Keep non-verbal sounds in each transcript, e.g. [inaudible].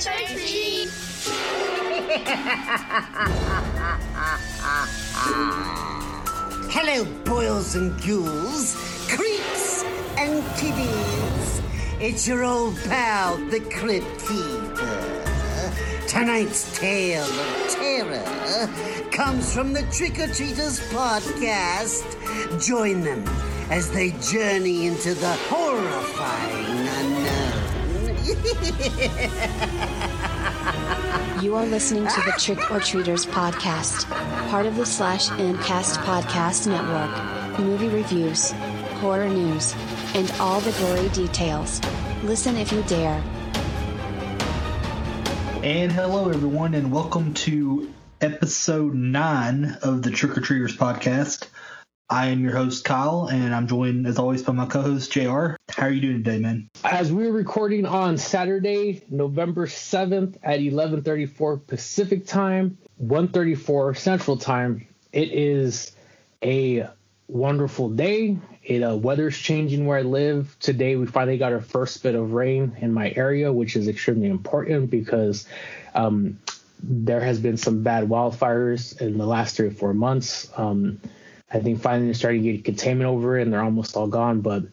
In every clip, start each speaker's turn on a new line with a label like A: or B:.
A: trick or treat.
B: Hello, boils and ghouls, creeps and kiddies. It's your old pal, the Crypt Keeper. Tonight's tale of terror comes from the Trick or Treaters podcast. Join them as they journey into the horrifying.
C: You are listening to the Trick or Treaters podcast, part of the Slash and Cast podcast network. Movie reviews, horror news, and all the gory details. Listen if you dare.
D: And hello, everyone, and welcome to episode nine of the Trick or Treaters podcast. I am your host, Kyle, and I'm joined, as always, by my co host, JR. How are you doing today, man?
E: As we're recording on Saturday, November 7th at 11:34 Pacific Time, 1:34 Central Time, it is a wonderful day. It uh, weather's changing where I live. Today we finally got our first bit of rain in my area, which is extremely important because um, there has been some bad wildfires in the last three or four months. Um, I think finally they're starting to get containment over it, and they're almost all gone. But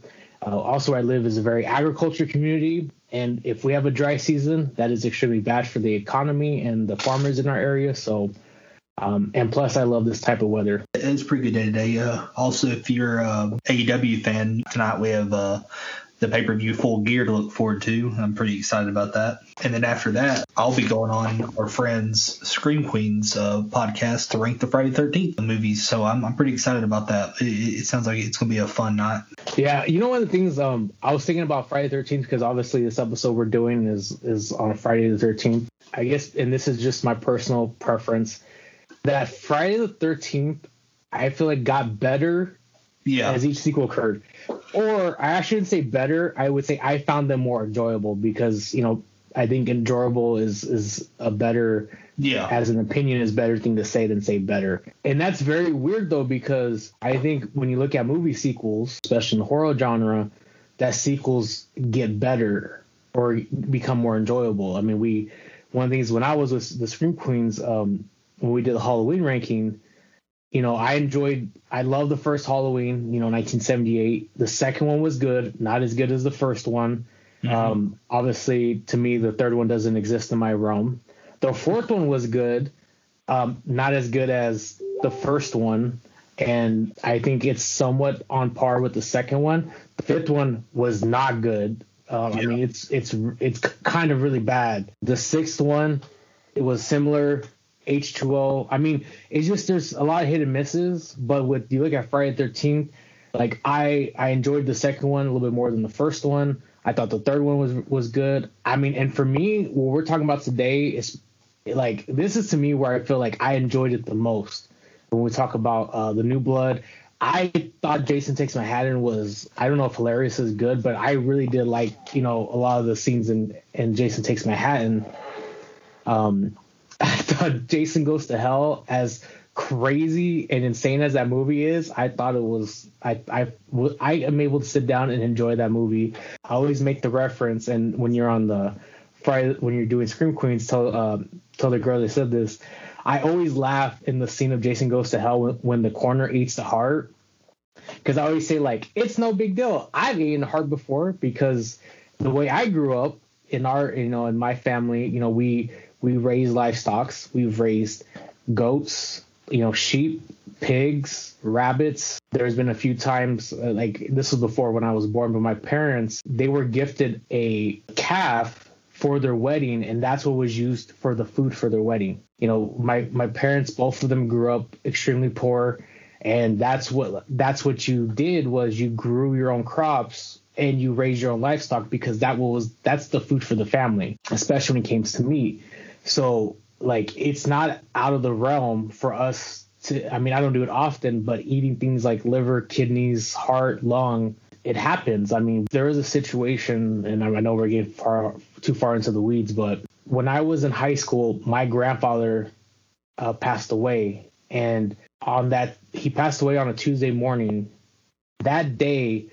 E: uh, also, where I live is a very agriculture community, and if we have a dry season, that is extremely bad for the economy and the farmers in our area. So, um, and plus, I love this type of weather.
D: It's pretty good day today. Uh, also, if you're a AEW fan, tonight we have uh, the pay per view full gear to look forward to. I'm pretty excited about that. And then after that, I'll be going on our friends Scream Queens uh, podcast to rank the Friday 13th movies. So I'm, I'm pretty excited about that. It, it sounds like it's going to be a fun night.
E: Yeah, you know one of the things um, I was thinking about Friday 13th because obviously this episode we're doing is is on Friday the 13th. I guess, and this is just my personal preference. That Friday the 13th, I feel like got better
D: Yeah.
E: as each sequel occurred. Or I shouldn't say better. I would say I found them more enjoyable because you know I think enjoyable is is a better
D: Yeah.
E: as an opinion is better thing to say than say better. And that's very weird though because I think when you look at movie sequels, especially in the horror genre, that sequels get better or become more enjoyable. I mean, we one of the things when I was with the Scream Queens, um, when we did the Halloween ranking, you know, I enjoyed, I love the first Halloween, you know, 1978. The second one was good, not as good as the first one. Um, obviously, to me, the third one doesn't exist in my realm. The fourth one was good, um, not as good as the first one, and I think it's somewhat on par with the second one. The fifth one was not good. Um, I mean, it's it's it's kind of really bad. The sixth one, it was similar. H2O. I mean, it's just there's a lot of hit and misses, but with you look at Friday the 13th, like I I enjoyed the second one a little bit more than the first one. I thought the third one was was good. I mean, and for me, what we're talking about today is like this is to me where I feel like I enjoyed it the most when we talk about uh, the new blood. I thought Jason Takes Manhattan was I don't know if hilarious is good, but I really did like you know a lot of the scenes in in Jason Takes Manhattan. Um, [laughs] I thought Jason Goes to Hell as crazy and insane as that movie is, I thought it was I I I am able to sit down and enjoy that movie. I always make the reference, and when you're on the Friday when you're doing Scream Queens, tell uh, tell the girl they said this. I always laugh in the scene of Jason Goes to Hell when, when the coroner eats the heart, because I always say like it's no big deal. I've eaten heart before because the way I grew up in our you know in my family, you know we we raise livestock. We've raised goats, you know, sheep, pigs, rabbits. There's been a few times, uh, like this was before when I was born, but my parents, they were gifted a calf for their wedding, and that's what was used for the food for their wedding. You know, my my parents, both of them grew up extremely poor, and that's what that's what you did was you grew your own crops and you raised your own livestock because that was that's the food for the family, especially when it came to meat. So like it's not out of the realm for us to I mean I don't do it often, but eating things like liver, kidneys, heart, lung, it happens. I mean, there is a situation and I know we're getting far too far into the weeds, but when I was in high school, my grandfather uh, passed away and on that he passed away on a Tuesday morning. That day,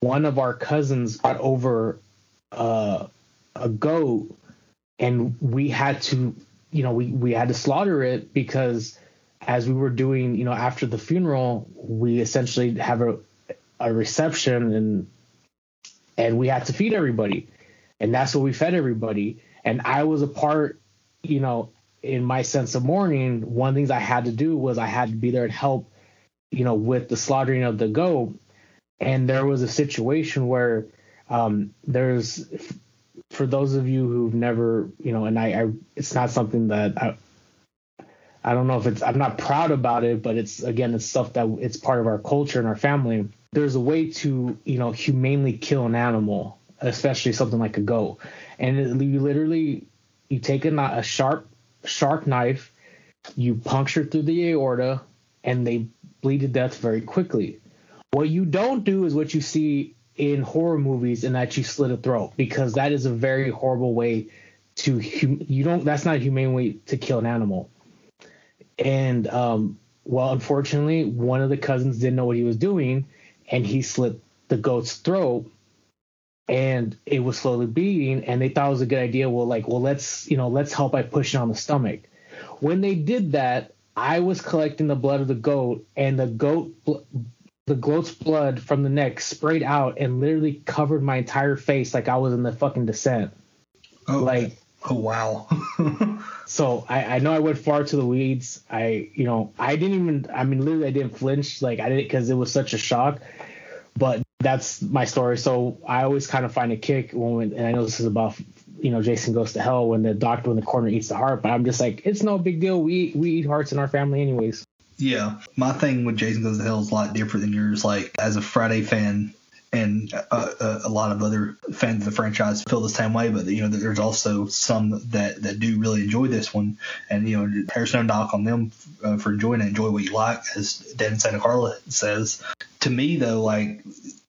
E: one of our cousins got over uh, a goat and we had to, you know, we we had to slaughter it because as we were doing, you know, after the funeral, we essentially have a a reception and and we had to feed everybody, and that's what we fed everybody. And I was a part, you know, in my sense of mourning. One of the things I had to do was I had to be there to help, you know, with the slaughtering of the goat. And there was a situation where um, there's for those of you who've never, you know, and I, I it's not something that I, I don't know if it's I'm not proud about it, but it's again it's stuff that it's part of our culture and our family. There's a way to you know humanely kill an animal, especially something like a goat, and it, you literally you take a, a sharp sharp knife, you puncture through the aorta, and they bleed to death very quickly. What you don't do is what you see in horror movies and that you slit a throat because that is a very horrible way to you don't that's not a humane way to kill an animal. And um well unfortunately one of the cousins didn't know what he was doing and he slit the goat's throat and it was slowly bleeding and they thought it was a good idea. Well like well let's you know let's help by pushing on the stomach. When they did that i was collecting the blood of the goat and the goat the gloat's blood from the neck sprayed out and literally covered my entire face like I was in the fucking descent.
D: Oh, like oh wow. [laughs]
E: so I, I know I went far to the weeds. I you know I didn't even I mean literally I didn't flinch like I didn't because it was such a shock. But that's my story. So I always kind of find a kick when and I know this is about you know Jason goes to hell when the doctor in the corner eats the heart, but I'm just like it's no big deal. We we eat hearts in our family anyways.
D: Yeah, my thing with Jason Goes to Hell is a lot different than yours. Like as a Friday fan, and uh, a lot of other fans of the franchise feel the same way. But you know, there's also some that that do really enjoy this one, and you know, there's no knock on them uh, for enjoying it. Enjoy what you like, as Dead in Santa Carla says. To me, though, like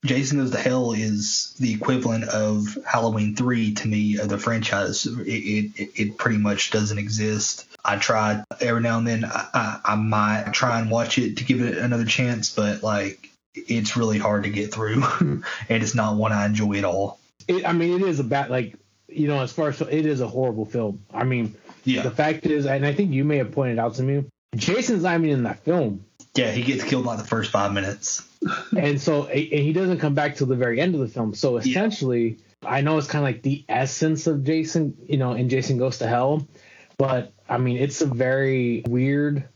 D: Jason Goes to Hell is the equivalent of Halloween three to me of the franchise. It it, it pretty much doesn't exist I try every now and then. I, I, I might try and watch it to give it another chance, but like it's really hard to get through, [laughs] hmm. and it's not one I enjoy at all.
E: It, I mean, it is a bad like you know as far as it is a horrible film. I mean, yeah. The fact is, and I think you may have pointed out to me, Jason's not even in that film.
D: Yeah, he gets killed like the first five minutes,
E: and so and he doesn't come back till the very end of the film. So essentially, yeah. I know it's kind of like the essence of Jason, you know, in Jason Goes to Hell, but I mean, it's a very weird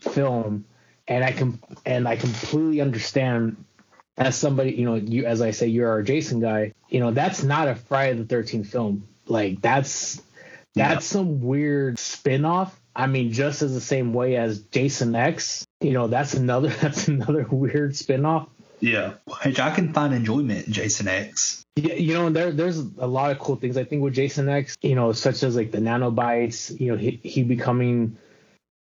E: film, and I can and I completely understand as somebody, you know, you as I say, you're our Jason guy. You know, that's not a Friday the Thirteenth film. Like that's that's yeah. some weird spin-off. I mean, just as the same way as Jason X. You know, that's another [laughs] that's another weird spin-off.
D: Yeah, which I can find enjoyment in Jason X.
E: Yeah, you know, there there's a lot of cool things. I think with Jason X, you know, such as like the nanobites, you know, he, he becoming.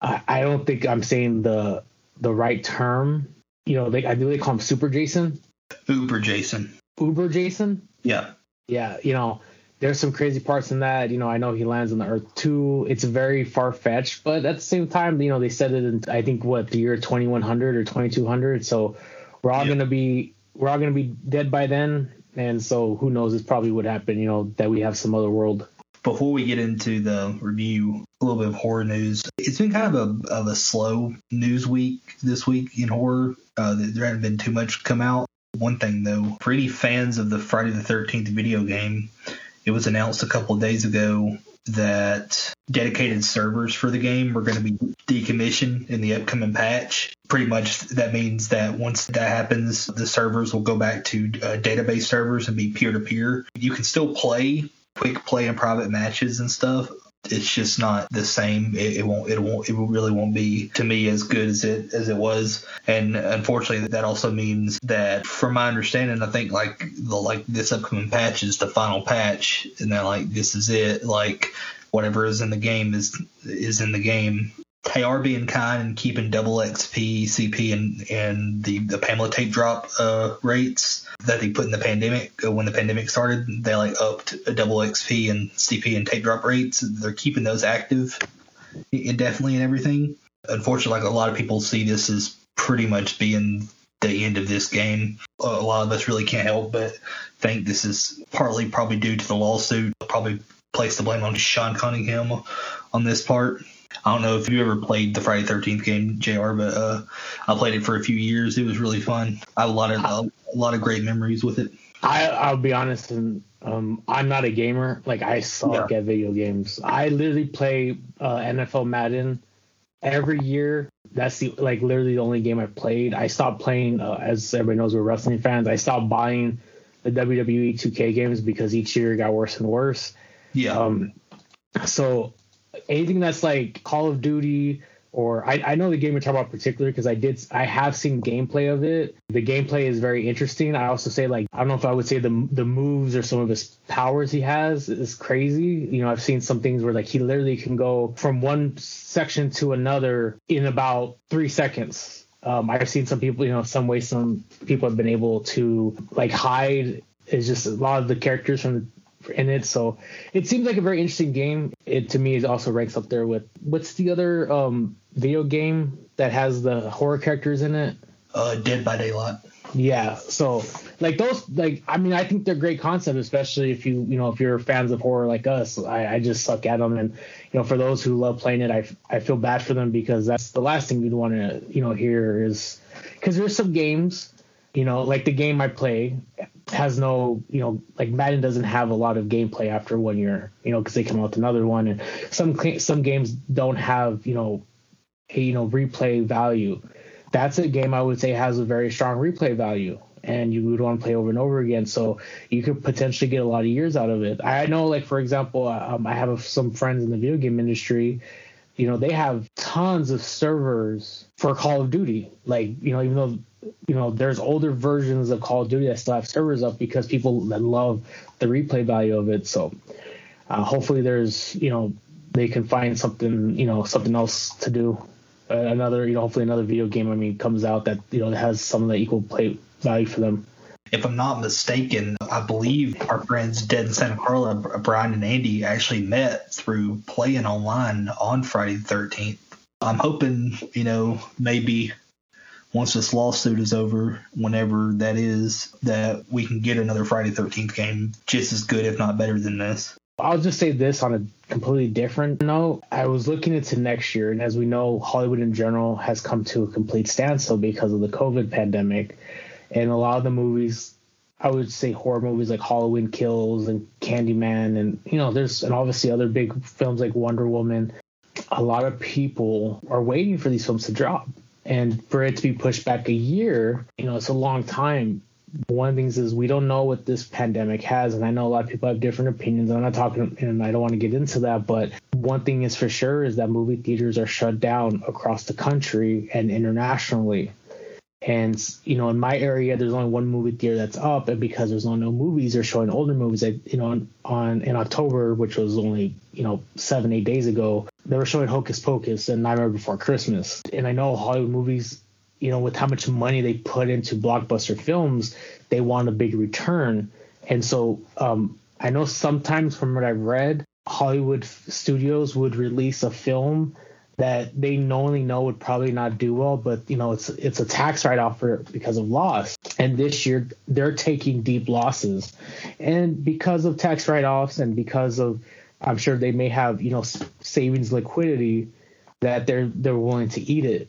E: I, I don't think I'm saying the the right term. You know, they I do they call him Super Jason.
D: Uber Jason.
E: Uber Jason.
D: Yeah.
E: Yeah, you know, there's some crazy parts in that. You know, I know he lands on the Earth too. It's very far fetched, but at the same time, you know, they said it in I think what the year 2100 or 2200. So we're all gonna be we're all gonna be dead by then, and so who knows? It's probably what happened. You know that we have some other world.
D: Before we get into the review, a little bit of horror news. It's been kind of a of a slow news week this week in horror. Uh, there hasn't been too much come out. One thing though, for any fans of the Friday the Thirteenth video game, it was announced a couple of days ago that dedicated servers for the game were going to be decommissioned in the upcoming patch. Pretty much that means that once that happens, the servers will go back to uh, database servers and be peer to peer. You can still play quick play and private matches and stuff. It's just not the same. It, it won't. It won't. It really won't be to me as good as it as it was. And unfortunately, that also means that, from my understanding, I think like the like this upcoming patch is the final patch, and they're like this is it. Like whatever is in the game is is in the game. They are being kind and keeping double XP, CP, and and the the Pamela tape drop uh, rates that they put in the pandemic uh, when the pandemic started. They like upped a double XP and CP and tape drop rates. They're keeping those active indefinitely and everything. Unfortunately, like a lot of people see this as pretty much being the end of this game. A lot of us really can't help but think this is partly probably due to the lawsuit, probably place the blame on Sean Cunningham on this part. I don't know if you ever played the Friday Thirteenth game, Jr. But uh, I played it for a few years. It was really fun. I have a lot of a, a lot of great memories with it.
E: I I'll be honest, and um, I'm not a gamer. Like I suck yeah. at video games. I literally play uh, NFL Madden every year. That's the like literally the only game I've played. I stopped playing, uh, as everybody knows, we're wrestling fans. I stopped buying the WWE 2K games because each year it got worse and worse.
D: Yeah.
E: Um, so anything that's like Call of Duty or I, I know the game you're talking about particularly because I did I have seen gameplay of it. The gameplay is very interesting. I also say like I don't know if I would say the the moves or some of his powers he has is crazy. You know I've seen some things where like he literally can go from one section to another in about three seconds. Um, I've seen some people, you know, some way some people have been able to like hide. Is just a lot of the characters from in it. So it seems like a very interesting game. It to me is also ranks up there with what's the other um, video game that has the horror characters in it?
D: Uh, Dead by Daylight.
E: Yeah. So like those like I mean I think they're great concept, especially if you you know if you're fans of horror like us. I, I just suck at them, and you know for those who love playing it, I I feel bad for them because that's the last thing you'd want to you know hear is because there's some games you know like the game I play has no, you know, like Madden doesn't have a lot of gameplay after one year, you know, because they come out with another one, and some some games don't have, you know, a you know replay value. That's a game I would say has a very strong replay value, and you would want to play over and over again. So you could potentially get a lot of years out of it. I know, like for example, um, I have some friends in the video game industry. You know, they have tons of servers for Call of Duty. Like, you know, even though you know, there's older versions of Call of Duty that still have servers up because people love the replay value of it. So uh, hopefully there's, you know, they can find something, you know, something else to do. Uh, another, you know, hopefully another video game, I mean, comes out that, you know, has some of the equal play value for them.
D: If I'm not mistaken, I believe our friends Dead in Santa Carla, Brian and Andy, actually met through playing online on Friday the 13th. I'm hoping, you know, maybe once this lawsuit is over, whenever that is, that we can get another Friday 13th game just as good, if not better than this.
E: I'll just say this on a completely different note. I was looking into next year, and as we know, Hollywood in general has come to a complete standstill because of the COVID pandemic. And a lot of the movies, I would say horror movies like Halloween Kills and Candyman, and you know, there's and obviously other big films like Wonder Woman. A lot of people are waiting for these films to drop and for it to be pushed back a year, you know, it's a long time. One of the things is we don't know what this pandemic has, and I know a lot of people have different opinions. I'm not talking, and I don't want to get into that, but one thing is for sure is that movie theaters are shut down across the country and internationally. And you know, in my area, there's only one movie theater that's up, and because there's no no movies, they're showing older movies. That you know, on, on in October, which was only you know seven eight days ago, they were showing Hocus Pocus and Nightmare Before Christmas. And I know Hollywood movies, you know, with how much money they put into blockbuster films, they want a big return. And so um, I know sometimes from what I've read, Hollywood studios would release a film that they knowingly know would probably not do well, but you know it's it's a tax write off for because of loss. And this year they're taking deep losses, and because of tax write offs and because of I'm sure they may have you know savings liquidity that they're they're willing to eat it.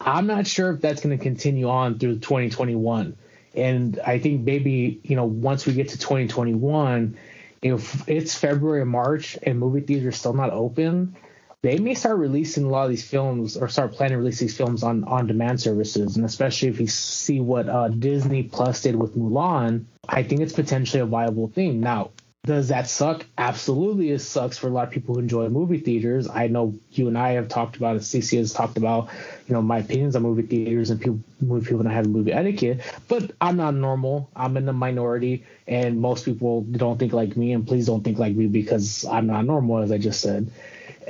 E: I'm not sure if that's going to continue on through 2021. And I think maybe you know once we get to 2021, if it's February March and movie theaters are still not open, they may start releasing a lot of these films or start planning to release these films on on demand services. And especially if you see what uh, Disney Plus did with Mulan, I think it's potentially a viable thing. Now, does that suck? Absolutely, it sucks for a lot of people who enjoy movie theaters. I know you and I have talked about it. CC has talked about, you know, my opinions on movie theaters and people, movie people not have movie etiquette. But I'm not normal. I'm in the minority, and most people don't think like me. And please don't think like me because I'm not normal, as I just said.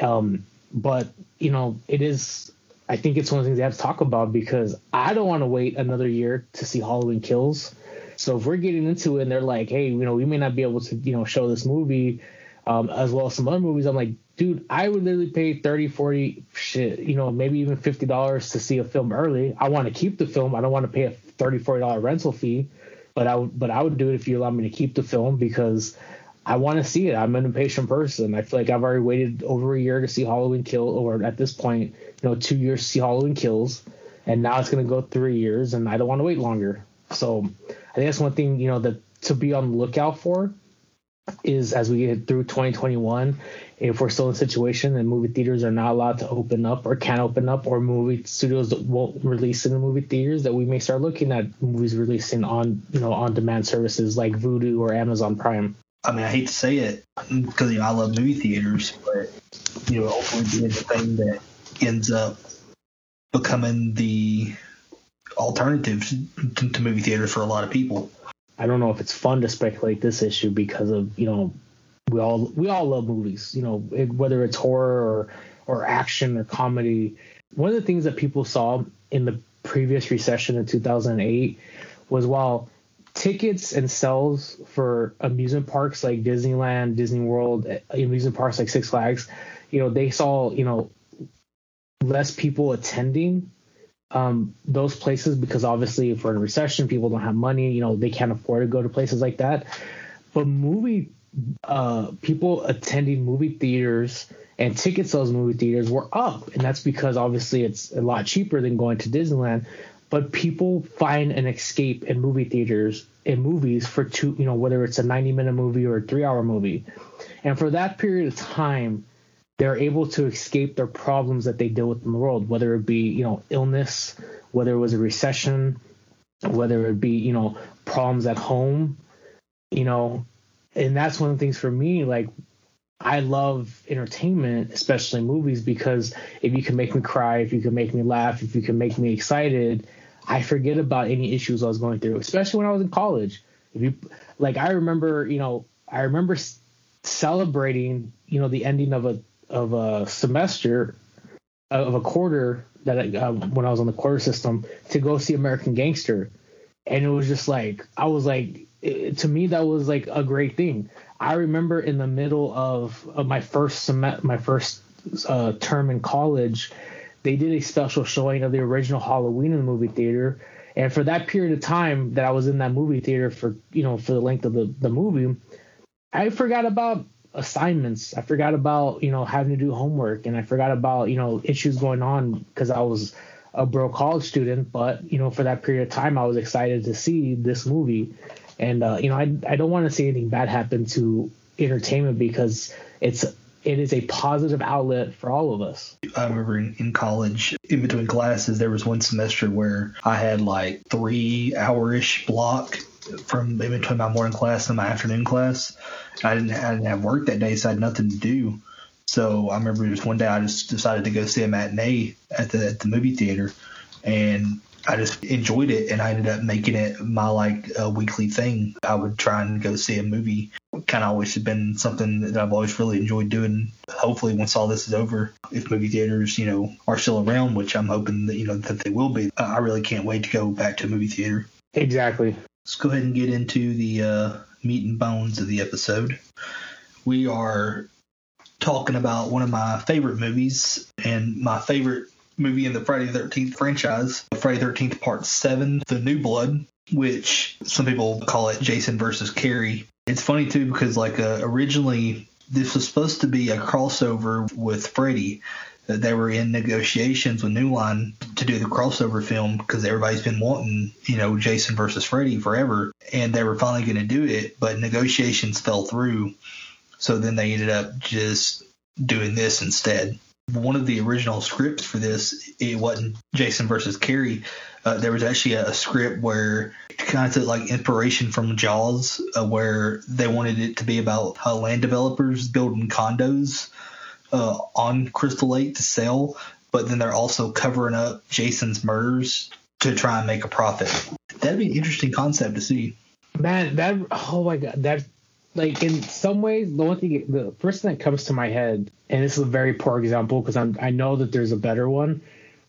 E: Um, but you know, it is. I think it's one of the things they have to talk about because I don't want to wait another year to see Halloween Kills so if we're getting into it and they're like, hey, you know, we may not be able to, you know, show this movie um, as well as some other movies, I'm like, dude, I would literally pay 30, 40, shit, you know, maybe even $50 to see a film early. I want to keep the film. I don't want to pay a $30, $40 rental fee, but I would, but I would do it if you allow me to keep the film because I want to see it. I'm an impatient person. I feel like I've already waited over a year to see Halloween Kill, or at this point, you know, two years to see Halloween Kills, and now it's going to go three years, and I don't want to wait longer. So I think that's one thing, you know, that to be on the lookout for is as we get through 2021, if we're still in a situation and movie theaters are not allowed to open up or can't open up, or movie studios won't release in the movie theaters, that we may start looking at movies releasing on, you know, on demand services like Vudu or Amazon Prime.
D: I mean, I hate to say it because you know I love movie theaters, but you know, ultimately being the thing that ends up becoming the alternative to, to movie theaters for a lot of people.
E: I don't know if it's fun to speculate this issue because of you know we all we all love movies, you know it, whether it's horror or or action or comedy. One of the things that people saw in the previous recession in 2008 was while tickets and sales for amusement parks like Disneyland, Disney World, amusement parks like Six Flags, you know, they saw, you know, less people attending um, those places because obviously if we're in recession, people don't have money, you know, they can't afford to go to places like that. But movie uh, people attending movie theaters and ticket sales movie theaters were up, and that's because obviously it's a lot cheaper than going to Disneyland. But people find an escape in movie theaters in movies for two you know whether it's a 90 minute movie or a three hour movie. And for that period of time they're able to escape their problems that they deal with in the world whether it be you know illness whether it was a recession whether it be you know problems at home you know and that's one of the things for me like I love entertainment, especially movies, because if you can make me cry, if you can make me laugh, if you can make me excited, I forget about any issues I was going through, especially when I was in college. If you like, I remember, you know, I remember celebrating, you know, the ending of a of a semester of a quarter that I, uh, when I was on the quarter system to go see American Gangster, and it was just like I was like, it, to me that was like a great thing. I remember in the middle of, of my first sem- my first uh, term in college they did a special showing of the original Halloween in the movie theater. And for that period of time that I was in that movie theater for you know for the length of the, the movie, I forgot about assignments. I forgot about you know having to do homework, and I forgot about you know issues going on because I was a broke college student. But you know for that period of time, I was excited to see this movie, and uh, you know I I don't want to see anything bad happen to entertainment because it's it is a positive outlet for all of us.
D: I remember in, in, college, in between classes, there was one semester where I had like three hour ish block from between my morning class and my afternoon class. I didn't, I didn't have work that day, so I had nothing to do. So I remember just one day I just decided to go see a matinee at the at the movie theater, and I just enjoyed it, and I ended up making it my like a weekly thing. I would try and go see a movie. Kind of always has been something that I've always really enjoyed doing. Hopefully, once all this is over, if movie theaters, you know, are still around, which I'm hoping that you know that they will be, I really can't wait to go back to a movie theater.
E: Exactly.
D: Let's go ahead and get into the uh, meat and bones of the episode. We are talking about one of my favorite movies and my favorite movie in the Friday the 13th franchise, Friday the 13th Part 7, The New Blood, which some people call it Jason versus Carrie. It's funny too because like uh, originally this was supposed to be a crossover with Freddy. That they were in negotiations with New Line to do the crossover film because everybody's been wanting, you know, Jason versus Freddy forever, and they were finally going to do it, but negotiations fell through. So then they ended up just doing this instead one of the original scripts for this, it wasn't Jason versus Carrie. Uh, there was actually a, a, script where it kind of took like inspiration from Jaws, uh, where they wanted it to be about uh, land developers building condos uh, on Crystal Lake to sell, but then they're also covering up Jason's murders to try and make a profit. That'd be an interesting concept to see.
E: Man, that oh my god, that like in some ways, the one thing, the first thing that comes to my head, and this is a very poor example because I'm I know that there's a better one,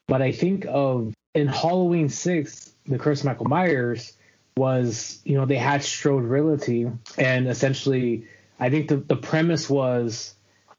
E: but I think of in Halloween Six, the Curse Michael Myers was you know they had Strode Realty, and essentially I think the the premise was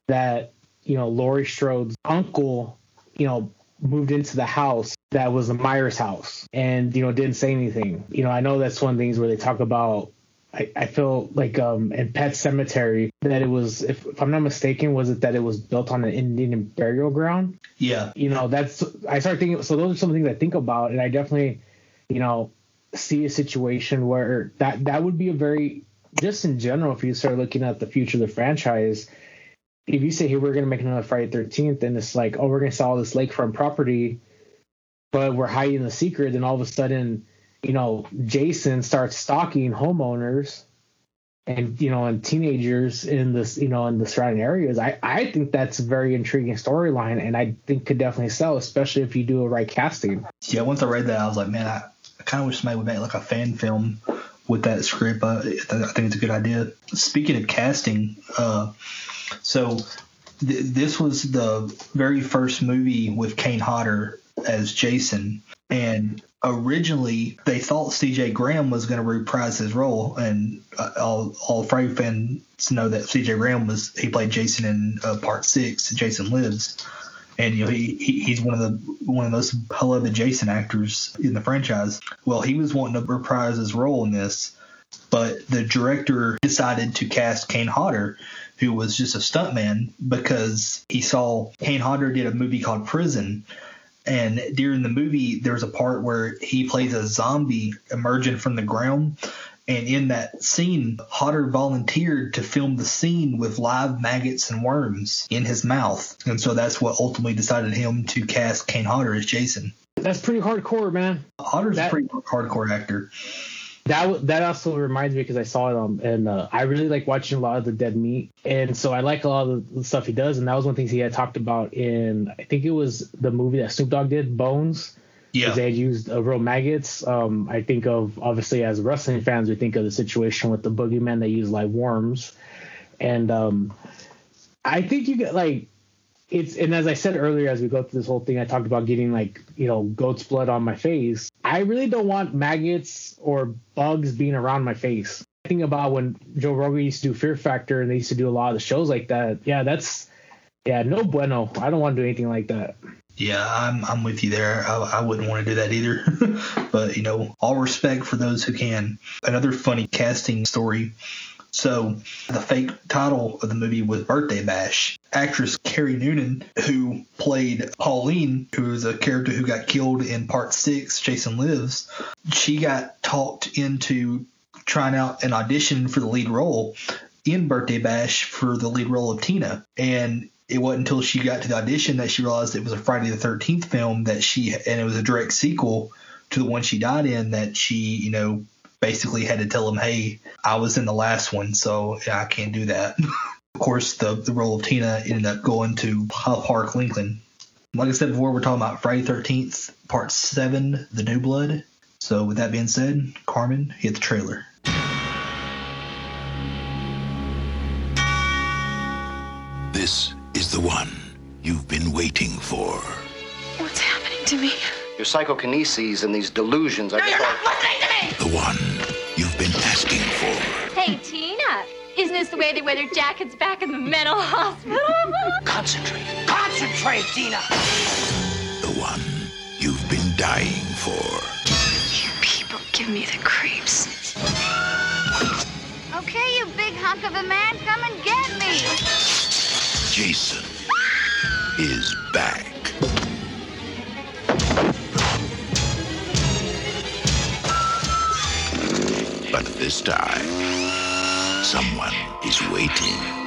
E: that you know Laurie Strode's uncle, you know moved into the house that was the Myers house and you know didn't say anything. You know I know that's one of the things where they talk about I, I feel like um in Pet Sematary that it was if, if I'm not mistaken was it that it was built on an Indian burial ground.
D: Yeah.
E: You know that's I start thinking so those are some things I think about and I definitely you know see a situation where that that would be a very just in general if you start looking at the future of the franchise if you say hey we're going to make another Friday 13th and it's like oh we're going to sell this lakefront property but we're hiding the secret. Then all of a sudden you know, Jason starts stalking homeowners and you know and teenagers in this you know in the surrounding areas. I i think that's a very intriguing storyline and i think could definitely sell especially if you do a right casting.
D: Yeah once i read that i was like man i, I kind of wish somebody would make like a fan film with that script uh, i think it's a good idea. Speaking of casting uh so th- this was the very first movie with kane hodder as jason and originally they thought CJ Graham was going to reprise his role, and uh, all all Friday fans know that CJ Graham was he played Jason in uh, Part Six, Jason Lives, and you know he, he he's one of the one of the most beloved Jason actors in the franchise. Well, he was wanting to reprise his role in this, but the director decided to cast Kane Hodder. Who was just a stuntman because he saw Kane Hodder did a movie called Prison, and during the movie, there's a part where he plays a zombie emerging from the ground. And in that scene, Hodder volunteered to film the scene with live maggots and worms in his mouth. And so that's what ultimately decided him to cast Kane Hodder as Jason.
E: That's pretty hardcore, man.
D: Hodder's
E: that,
D: a pretty hardcore actor
E: that that also reminds me because I saw it on and uh, I really like watching a lot of the Dead Meat and so I like a lot of the stuff he does and that was one of the things he had talked about in I think it was the movie that Snoop Dogg did Bones
D: yeah
E: they had used uh, real maggots um, I think of obviously as wrestling fans we think of the situation with the boogeyman they use like worms and um, I think you get like it's and as I said earlier, as we go through this whole thing, I talked about getting like you know goat's blood on my face. I really don't want maggots or bugs being around my face. I think about when Joe Rogan used to do Fear Factor and they used to do a lot of the shows like that. Yeah, that's yeah, no bueno. I don't want to do anything like that.
D: Yeah, I'm I'm with you there. I, I wouldn't want to do that either. [laughs] but you know, all respect for those who can. Another funny casting story so the fake title of the movie was Birthday Bash. Actress Kerry Noonan, who played Pauline, who is a character who got killed in part six, Jason Lives, she got talked into trying out an audition for the lead role in Birthday Bash for the lead role of Tina. And it wasn't until she got to the audition that she realized it was a Friday the 13th film that she, and it was a direct sequel to the one she died in that she, you know, basically had to tell him, hey, I was in the last one, so yeah, I can't do that. [laughs] of course, the, the role of Tina ended up going to Park Lincoln. Like I said before, we're talking about Friday 13th, Part 7, The New Blood. So, with that being said, Carmen, hit the trailer.
A: This is the one you've been waiting for.
F: What's happening to me?
G: Your psychokineses and these delusions are.
F: No, you're not listening to me!
A: The one you've been asking for.
H: Hey, Tina. Isn't this the way they wear their jackets back in the mental [laughs] hospital?
G: Concentrate. Concentrate, Tina!
A: The one you've been dying for.
F: You people give me the creeps.
I: Okay, you big hunk of a man, come and get me!
A: Jason is back. This time, someone is waiting.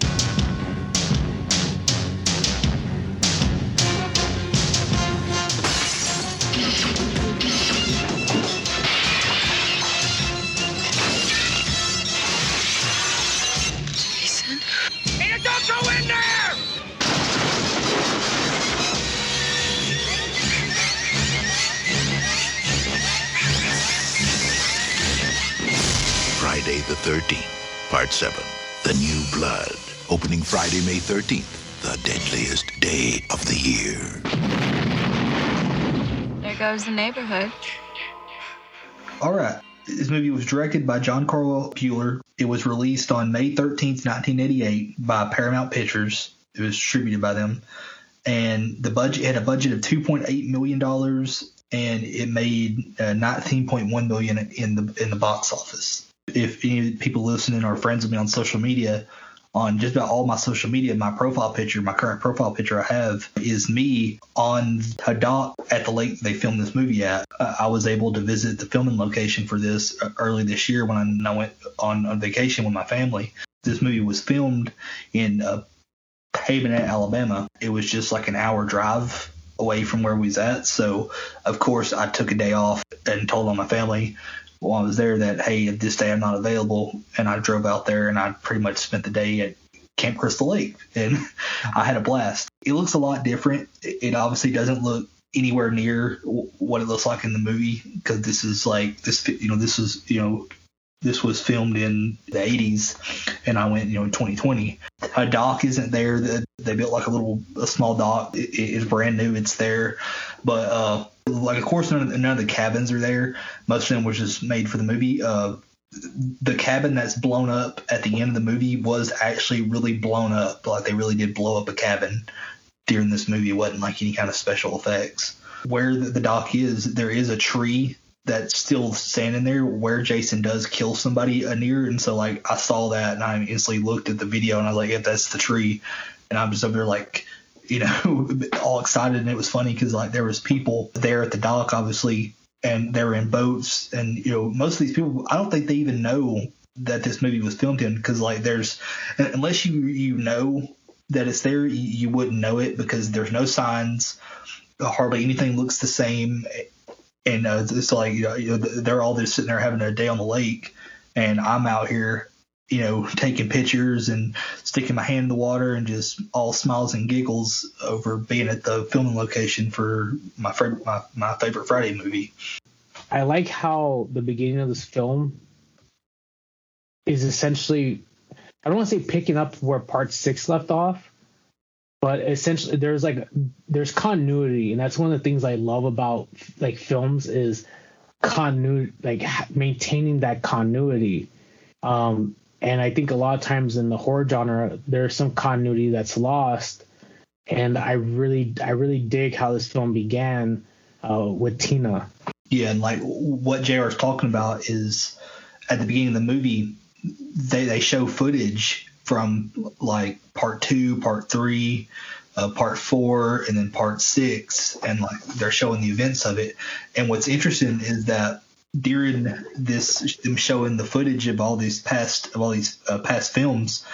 A: The 13th, Part 7, The New Blood. Opening Friday, May 13th, the deadliest day of the year.
H: There goes the neighborhood.
D: All right. This movie was directed by John Carl Buechler. It was released on May 13th, 1988 by Paramount Pictures. It was distributed by them. And the budget had a budget of $2.8 million and it made uh, 19.1 million in the in the box office. If any people listening are friends of me on social media, on just about all my social media, my profile picture, my current profile picture I have is me on a dock at the lake they filmed this movie at. Uh, I was able to visit the filming location for this uh, early this year when I, went on, on vacation with my family. This movie was filmed in uh, Bay Minette, Alabama. It was just like an hour drive away from where we was at. So, of course, I took a day off and told all my family while I was there that, hey, this day I'm not available. And I drove out there and I pretty much spent the day at Camp Crystal Lake. And [laughs] I had a blast. It looks a lot different. It obviously doesn't look anywhere near what it looks like in the movie because this is like this you know this is you know this was filmed in the 80s and i went you know in 2020 a dock isn't there they built like a little a small dock it, it's brand new it's there but uh like of course none of, none of the cabins are there. Most of them was just made for the movie. Uh the cabin that's blown up at the end of the movie was actually really blown up. Like they really did blow up a cabin during this movie. It wasn't like any kind of special effects. Where the, the dock is there is a tree that's still standing there where Jason does kill somebody near. And so like I saw that and I instantly looked at the video and I was like, yeah, that's the tree. And I'm just over there like, you know, [laughs] all excited. And it was funny because like there was people there at the dock, obviously, and they were in boats. And, you know, most of these people, I don't think they even know that this movie was filmed in because like there's, unless you, you know that it's there, you, you wouldn't know it because there's no signs. Hardly anything looks the same and uh, it's like you know, they're all just sitting there having a day on the lake, and I'm out here, you know, taking pictures and sticking my hand in the water and just all smiles and giggles over being at the filming location for my favorite my, my favorite Friday movie.
E: I like how the beginning of this film is essentially I don't want to say picking up where part six left off, but essentially there's like there's continuity and that's one of the things i love about like films is continuity like maintaining that continuity um and i think a lot of times in the horror genre there's some continuity that's lost. And i really i really dig how this film began uh, with tina.
D: Yeah and like what jr is talking about is at the beginning of the movie they they show footage from like part two, part three, uh, part four, and then part six, and like they're showing the events of it. And what's interesting is that during this, them showing the footage of all these past of all these uh, past films,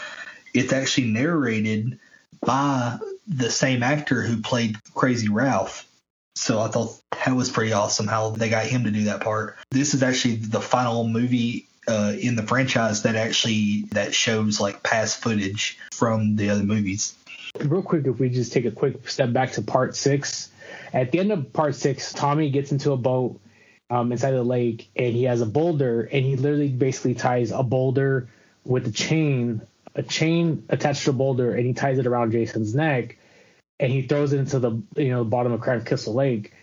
D: it's actually narrated by the same actor who played Crazy Ralph. So I thought that was pretty awesome how they got him to do that part. This is actually the final movie uh, in the franchise that actually that shows like past footage from the other movies.
E: Real quick, if we just take a quick step back to part six, at the end of part six, Tommy gets into a boat um, inside the lake and he has a boulder and he literally basically ties a boulder with a chain, a chain attached to a boulder, and he ties it around Jason's neck and he throws it into the you know the bottom of Camp Crystal Lake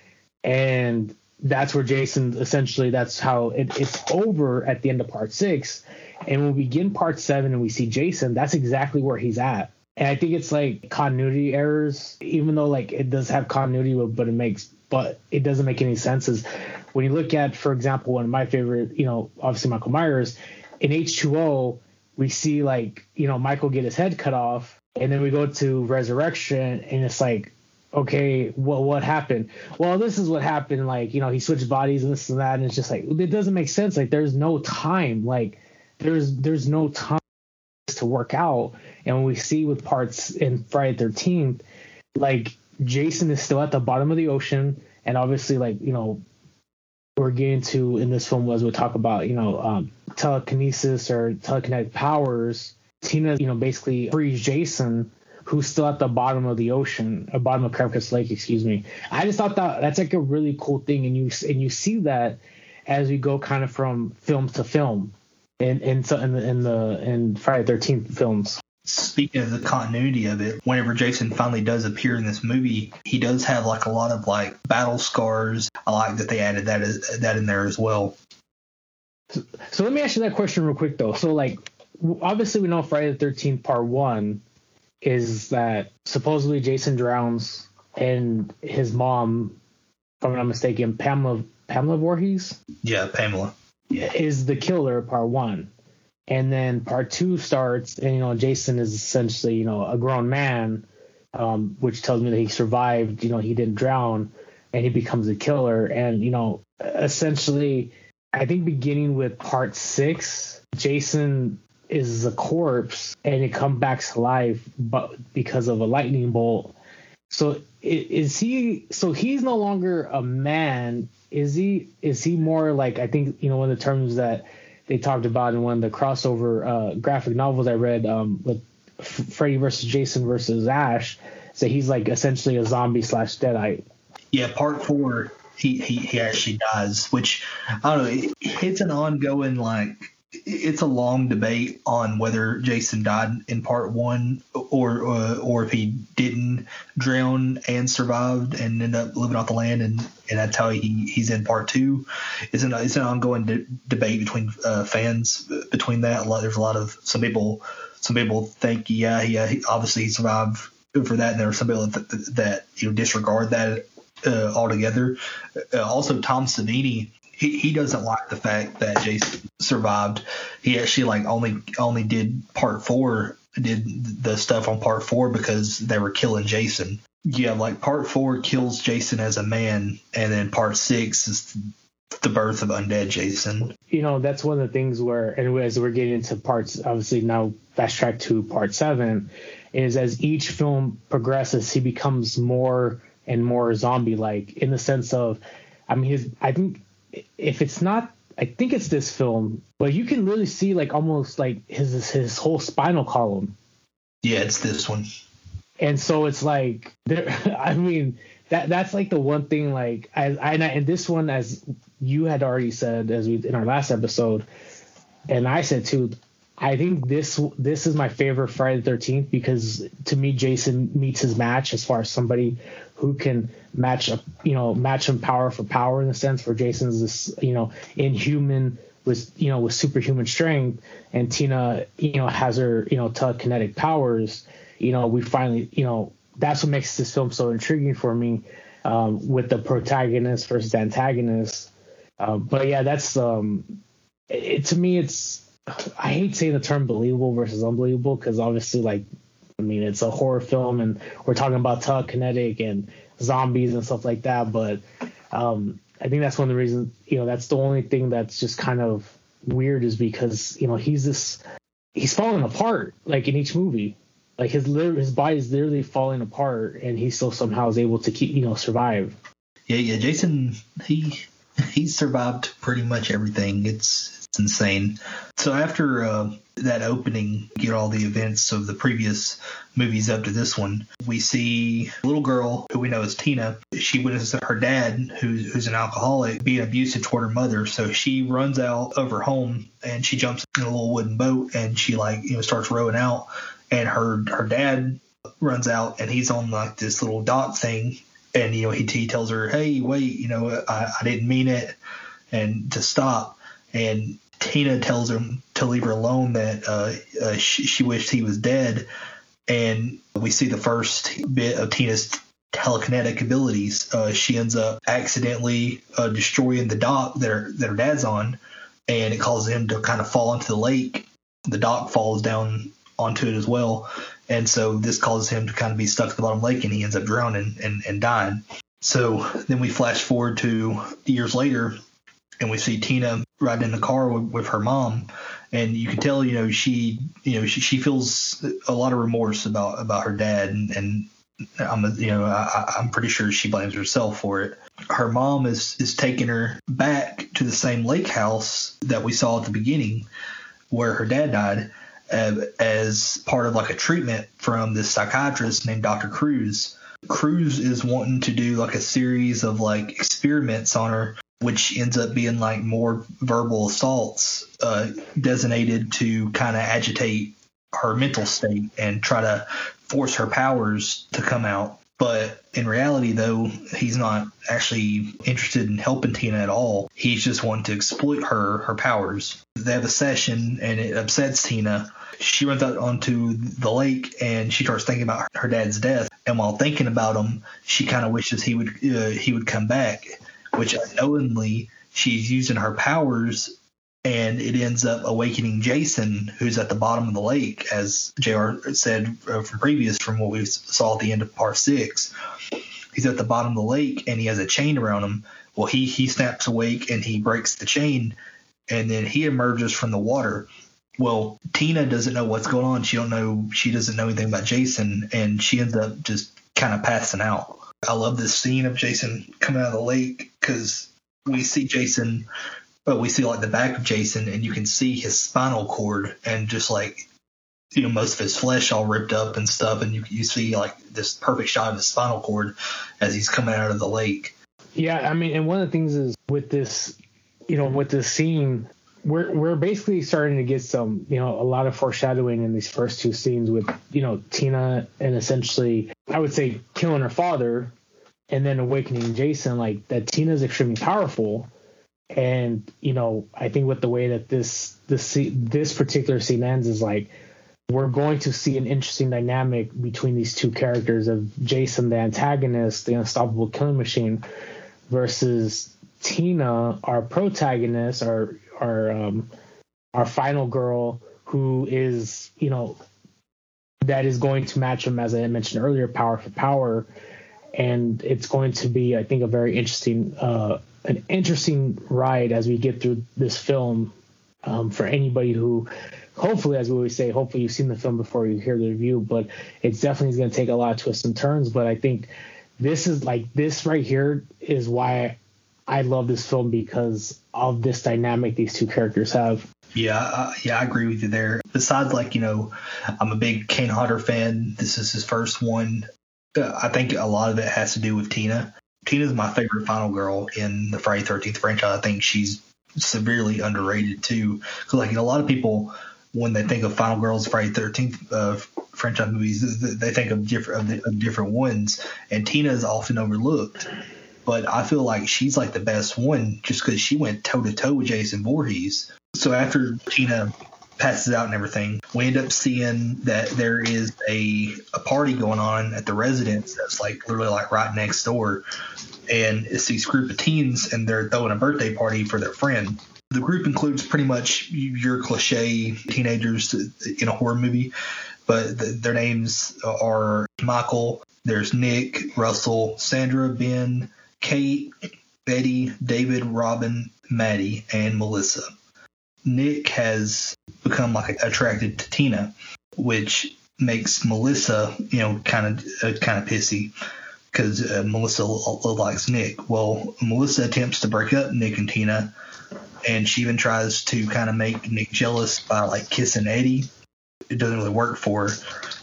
E: and that's where Jason essentially that's how it, it's over at the end of part six. And when we begin part seven and we see Jason, that's exactly where he's at. And I think it's like continuity errors, even though like it does have continuity, but it makes but it doesn't make any sense. Is when you look at, for example, one of my favorite, you know, obviously Michael Myers in H2O, we see like you know Michael get his head cut off, and then we go to Resurrection, and it's like okay, well, what happened? Well, this is what happened. Like, you know, he switched bodies and this and that, and it's just like it doesn't make sense. Like, there's no time. Like, there's there's no time to work out. And when we see with parts in Friday Thirteenth, like Jason is still at the bottom of the ocean, and obviously, like you know, we're getting to in this film was we talk about you know um, telekinesis or telekinetic powers. Tina, you know, basically frees Jason who's still at the bottom of the ocean, or bottom of Crystal Lake, excuse me. I just thought that that's like a really cool thing, and you and you see that as we go kind of from film to film, in in in the in the in Friday Thirteenth films.
D: Speaking of the continuity of it, whenever Jason finally does appear in this movie, he does have like a lot of like battle scars. I like that they added that that in there as well.
E: So, so let me ask you that question real quick though. So like obviously we know Friday the Thirteenth Part One is that supposedly Jason drowns and his mom, if I'm not mistaken, Pamela Pamela Voorhees.
D: Yeah, Pamela.
E: is the killer part one and then part two starts and you know jason is essentially you know a grown man um, which tells me that he survived you know he didn't drown and he becomes a killer. And you know essentially i think beginning with part six jason is a corpse and it comes back to life but because of a lightning bolt. So is he so he's no longer a man. Is he is he more like i think you know one of the terms that they talked about in one of the crossover uh, graphic novels i read um, with F- freddy versus jason versus ash so he's like essentially a zombie slash deadite.
D: Yeah part four he, he he actually dies which i don't know it's an ongoing like it's a long debate on whether Jason died in part one or uh, or if he didn't drown and survived and ended up living off the land and, and that's how he, he's in part two. It's an it's an ongoing de- debate between uh, fans between that. A lot, there's a lot of some people some people think yeah he, obviously he survived for that and there are some people that, that you know disregard that uh, altogether. Uh, also, Tom Savini he, he doesn't like the fact that Jason survived. He actually like only only did part four, did the stuff on part four because they were killing Jason. Yeah, like part four kills Jason as a man, and then part six is the birth of undead Jason.
E: You know, that's one of the things where, and as we're getting into parts, obviously now fast track to part seven, is as each film progresses, he becomes more and more zombie like in the sense of, I mean, his, I think if it's not I think it's this film, but you can really see like almost like his his whole spinal column.
D: Yeah, it's this one.
E: And so it's like there [laughs] I mean that that's like the one thing like I, I and this one as you had already said as we in our last episode and I said too I think this this is my favorite Friday the 13th because to me Jason meets his match as far as somebody who can match a you know match him power for power in the sense where Jason's this you know inhuman with you know with superhuman strength and Tina you know has her you know telekinetic powers you know we finally you know that's what makes this film so intriguing for me um, with the protagonist versus antagonist. Uh, but yeah that's um it, to me it's I hate saying the term believable versus unbelievable because obviously like I mean, it's a horror film, and we're talking about telekinetic and zombies and stuff like that. But um, I think that's one of the reasons. You know, that's the only thing that's just kind of weird is because you know he's this he's falling apart like in each movie. Like his his body is literally falling apart, and he still somehow is able to keep you know survive.
D: Yeah, yeah. Jason, he he survived pretty much everything. It's it's insane. So after uh, that opening, get all the events of the previous movies up to this one, we see a little girl who we know is Tina. She witnesses her dad, who's, who's an alcoholic, being abusive toward her mother. So she runs out of her home and she jumps in a little wooden boat and she like you know starts rowing out. And her her dad runs out and he's on like this little dock thing and you know he, he tells her hey wait you know I, I didn't mean it and to stop and Tina tells him to leave her alone that uh, uh, she, she, wished he was dead, and we see the first bit of Tina's telekinetic abilities. Uh, she ends up accidentally uh, destroying the dock that her, that her dad's on, and it causes him to kind of fall into the lake. The dock falls down onto it as well, and so this causes him to kind of be stuck at the bottom of the lake, and he ends up drowning and, and dying. So then we flash forward to years later, and we see Tina riding in the car with, with, her mom, and you can tell, you know, she, you know, she, she feels a lot of remorse about about her dad, and, and I'm, you know, I, I'm pretty sure she blames herself for it. Her mom is is taking her back to the same lake house that we saw at the beginning, where her dad died, uh, as part of like a treatment from this psychiatrist named Dr. Cruz. Cruz is wanting to do like a series of like experiments on her which ends up being like more verbal assaults uh, designated to kind of agitate her mental state and try to force her powers to come out. But in reality, though, he's not actually interested in helping Tina at all. He's just wanting to exploit her, her powers. They have a session and it upsets Tina. She runs out onto the lake and she starts thinking about her dad's death. And while thinking about him, she kind of wishes he would uh, he would come back which unknowingly she's using her powers and it ends up awakening Jason, who's at the bottom of the lake, as Jr. said uh, from previous, from what we saw at the end of part six. He's at the bottom of the lake, and he has a chain around him. Well, he he snaps awake and he breaks the chain, and then he emerges from the water. Well, Tina doesn't know what's going on. She don't know. She doesn't know anything about Jason, and she ends up just kind of passing out. I love this scene of Jason coming out of the lake because we see Jason but we see like the back of Jason and you can see his spinal cord and just like you know most of his flesh all ripped up and stuff and you you see like this perfect shot of his spinal cord as he's coming out of the lake.
E: Yeah, I mean, and one of the things is with this, you know, with this scene, we're we're basically starting to get some, you know, a lot of foreshadowing in these first two scenes with, you know, Tina and essentially, I would say, killing her father, and then awakening Jason. Like that, Tina's extremely powerful, and you know i think with the way that this this this particular scene ends is like we're going to see an interesting dynamic between these two characters of jason the antagonist the unstoppable killing machine versus tina our protagonist our our um our final girl who is you know that is going to match him as i mentioned earlier power for power. And it's going to be i think a very interesting uh an interesting ride as we get through this film. Um, for anybody who hopefully as we always say hopefully you've seen the film before you hear the review but it's definitely going to take a lot of twists and turns. But i think this is like this right here is why i love this film because of this dynamic these two characters have.
D: Yeah uh, yeah i agree with you there. Besides like you know i'm a big kane hodder fan. This is his first one. Uh, i think a lot of it has to do with tina. Tina's my favorite final girl in the Friday Thirteenth franchise. I think she's severely underrated too, because like a lot of people when they think of Final Girls Friday Thirteenth uh, franchise movies, they think of different of, of different ones, and Tina is often overlooked. But I feel like she's like the best one just because she went toe to toe with Jason Voorhees. So after Tina passes out and everything, we end up seeing that there is a, a party going on at the residence that's like literally like right next door. And it's these group of teens and they're throwing a birthday party for their friend. The group includes pretty much your cliche teenagers in a horror movie, but the, their names are Michael, there's Nick, Russell, Sandra, Ben, Kate, Betty, David, Robin, Maddie, and Melissa. Nick has become like attracted to Tina, which makes Melissa, you know, kind of uh, kind of pissy because uh, Melissa likes Nick. Well, Melissa attempts to break up Nick and Tina, and she even tries to kind of make Nick jealous by like kissing Eddie. It doesn't really work for her,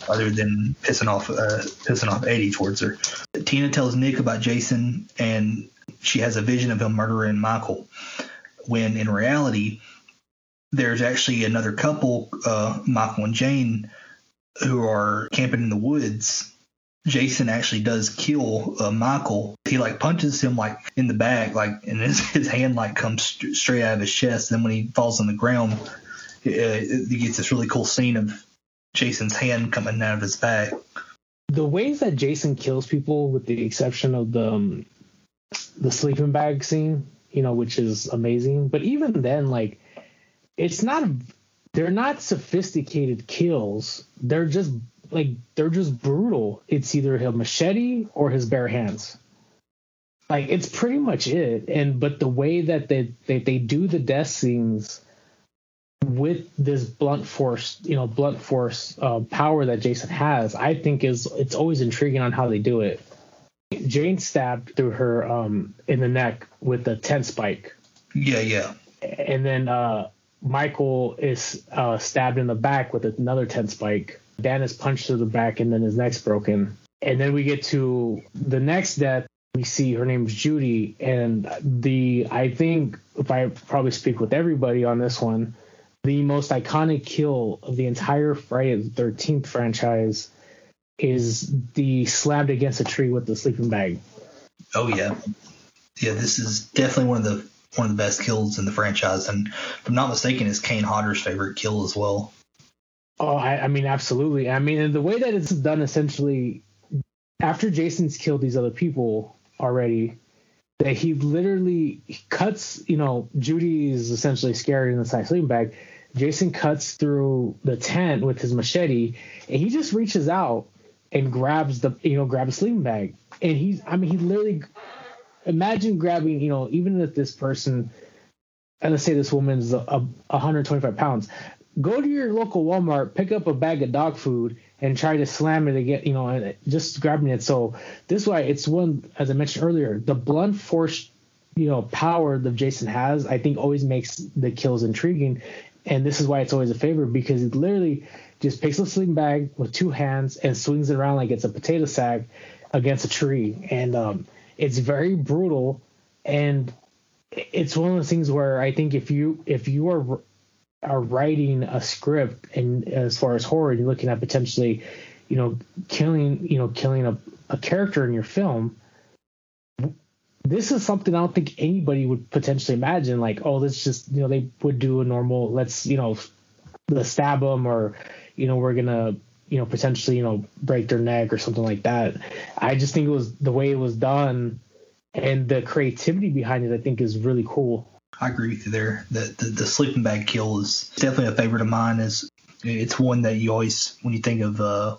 D: other than pissing off uh, pissing off Eddie towards her. Tina tells Nick about Jason, and she has a vision of him murdering Michael, when in reality there's actually another couple, uh, Michael and Jane, who are camping in the woods. Jason actually does kill uh, Michael. He like punches him like in the back, like and [laughs] his, his hand like comes st- straight out of his chest. And then when he falls on the ground, uh, he gets this really cool scene of Jason's hand coming out of his back.
E: The ways that Jason kills people, with the exception of the um, the sleeping bag scene, you know, which is amazing. But even then, like it's not they're not sophisticated kills. They're just like they're just brutal. It's either a machete or his bare hands. Like it's pretty much it. And but the way that they they, they do the death scenes with this blunt force, you know, blunt force uh, power that Jason has, I think is it's always intriguing on how they do it. Jane stabbed through her um in the neck with a tent spike.
D: Yeah, yeah.
E: And then uh Michael is uh, stabbed in the back with another tent spike. Dan is punched to the back and then his neck's broken. And then we get to the next death. We see her name's Judy, and the I think if I probably speak with everybody on this one, the most iconic kill of the entire Friday the Thirteenth franchise is the slammed against a tree with the sleeping bag.
D: Oh yeah, yeah. This is definitely one of the one of the best kills in the franchise, and if I'm not mistaken, is Kane Hodder's favorite kill as well.
E: Oh, I, I mean, absolutely. I mean, the way that it's done, essentially, after Jason's killed these other people already, that he literally cuts, you know, Judy is essentially scared in the side sleeping bag. Jason cuts through the tent with his machete and he just reaches out and grabs the, you know, grabs a sleeping bag. And he's, I mean, he literally, imagine grabbing, you know, even if this person, and let's say this woman's a, a 125 pounds, go to your local Walmart, pick up a bag of dog food, and try to slam it again, you know, and just grabbing it. So this way, it's one, as I mentioned earlier, the blunt force, you know, power that Jason has, I think always makes the kills intriguing. And this is why it's always a favorite because he literally just picks a sleeping bag with two hands and swings it around like it's a potato sack against a tree. And um, it's very brutal. And it's one of those things where I think if you if you are are writing a script and as far as horror, you're looking at potentially, you know, killing, you know, killing a, a character in your film. This is something I don't think anybody would potentially imagine. Like, oh, let's just, you know, they would do a normal, let's, you know, let's stab them or, you know, we're gonna, you know, potentially, you know, break their neck or something like that. I just think it was the way it was done and the creativity behind it. I think is really cool.
D: I agree with you there. The, the, the sleeping bag kill is definitely a favorite of mine. Is it's one that you always when you think of uh,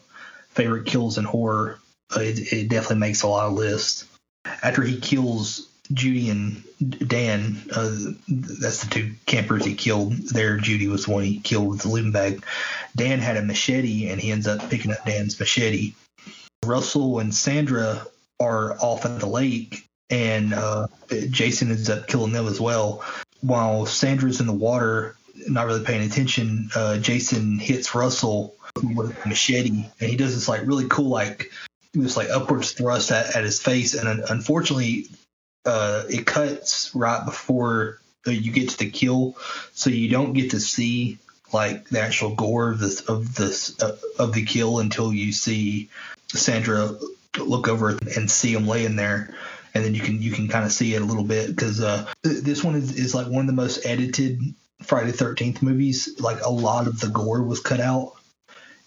D: favorite kills in horror, it, it definitely makes a lot of lists. After he kills Judy and Dan, uh, that's the two campers he killed. There, Judy was the one he killed with the sleeping bag. Dan had a machete, and he ends up picking up Dan's machete. Russell and Sandra are off at the lake, and uh, Jason ends up killing them as well. While Sandra's in the water, not really paying attention, uh, Jason hits Russell with a machete, and he does this like really cool like this like upwards thrust at, at his face, and unfortunately, uh, it cuts right before you get to the kill, so you don't get to see like the actual gore of this of this uh, of the kill until you see Sandra look over and see him laying there and then you can you can kind of see it a little bit because uh, this one is, is like one of the most edited Friday Thirteenth movies. Like a lot of the gore was cut out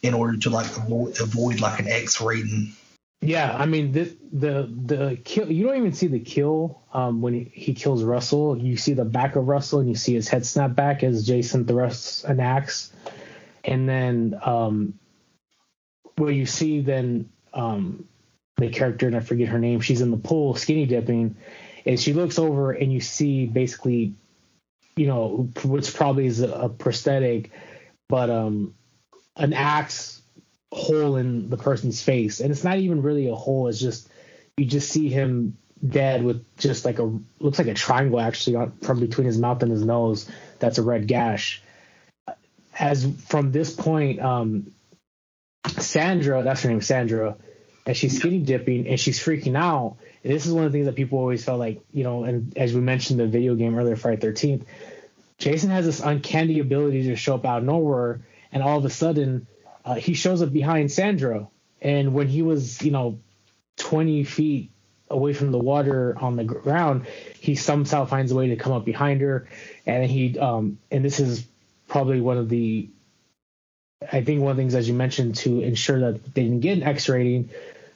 D: in order to like avoid, avoid like an X rating.
E: Yeah, I mean the the the kill. You don't even see the kill um, when he, he kills Russell. You see the back of Russell and you see his head snap back as Jason thrusts an axe, and then um, what you see then um, the character, and I forget her name. She's in the pool skinny dipping, and she looks over and you see basically, you know, which probably is a, a prosthetic, but um, an axe hole in the person's face, and it's not even really a hole. It's just you just see him dead with just like a looks like a triangle actually from between his mouth and his nose. That's a red gash. As from this point, um, Sandra, that's her name, Sandra and she's skinny dipping and she's freaking out. And this is one of the things that people always felt like, you know, and as we mentioned the video game earlier, Friday 13th, Jason has this uncanny ability to show up out of nowhere, and all of a sudden, uh, he shows up behind Sandra. And when he was, you know, 20 feet away from the water on the ground, he somehow finds a way to come up behind her, and he, um, and this is probably one of the I think one of the things, as you mentioned, to ensure that they didn't get an X rating,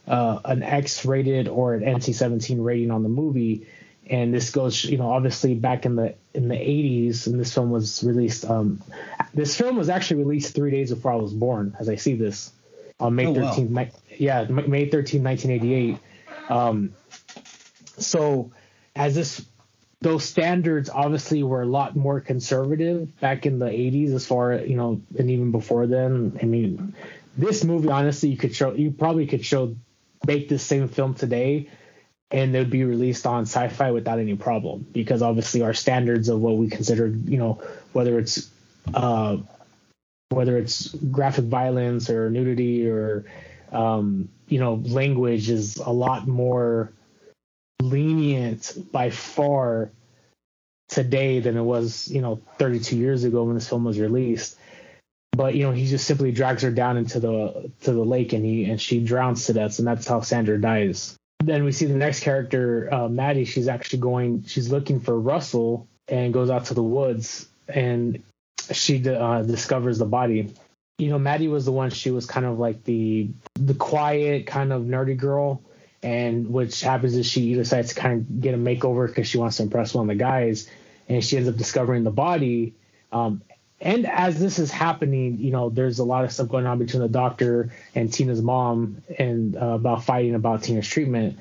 E: uh, an X rated or an NC 17 rating on the movie. And this goes, you know, obviously back in the in the 80s, and this film was released. Um, this film was actually released three days before I was born, as I see this on May oh, 13th. Wow. Yeah, May 13, 1988. Um, so as this those standards obviously were a lot more conservative back in the 80s as far you know and even before then i mean this movie honestly you could show you probably could show make this same film today and it would be released on sci-fi without any problem because obviously our standards of what we consider you know whether it's uh whether it's graphic violence or nudity or um you know language is a lot more lenient by far today than it was, you know, 32 years ago when this film was released. But you know, he just simply drags her down into the to the lake, and he and she drowns to death, and that's how Sandra dies. Then we see the next character, uh, Maddie. She's actually going. She's looking for Russell and goes out to the woods, and she uh, discovers the body. You know, Maddie was the one. She was kind of like the the quiet, kind of nerdy girl and which happens is she decides to kind of get a makeover because she wants to impress one of the guys, and she ends up discovering the body. Um, and as this is happening, you know, there's a lot of stuff going on between the doctor and Tina's mom and uh, about fighting about Tina's treatment.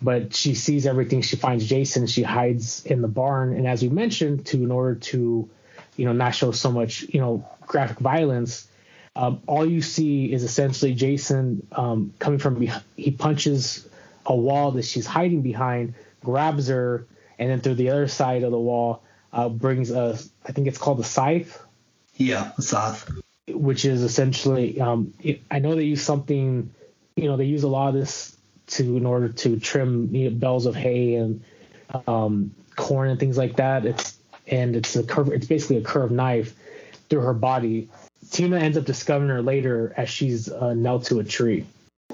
E: But she sees everything. She finds Jason. She hides in the barn. And as we mentioned, to in order to, you know, not show so much, you know, graphic violence, um, all you see is essentially Jason um, coming from behind. He punches a wall that she's hiding behind, grabs her, and then through the other side of the wall uh, brings a, I think it's called a scythe.
D: Yeah, a scythe.
E: Which is essentially, um, it, I know they use something, you know, they use a lot of this to in order to trim you know, bales of hay and um, corn and things like that. It's and it's a curve. It's basically a curved knife through her body. Tina ends up discovering her later as she's uh, knelt to a tree.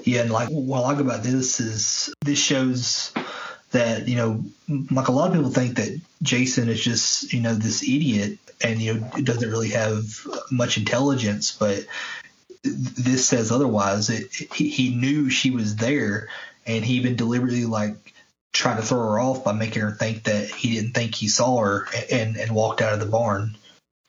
D: Yeah, and like what I like about this is this shows that you know, like a lot of people think that Jason is just you know this idiot and you know doesn't really have much intelligence, but this says otherwise. It, he, he knew she was there, and he even deliberately like tried to throw her off by making her think that he didn't think he saw her, and and walked out of the barn,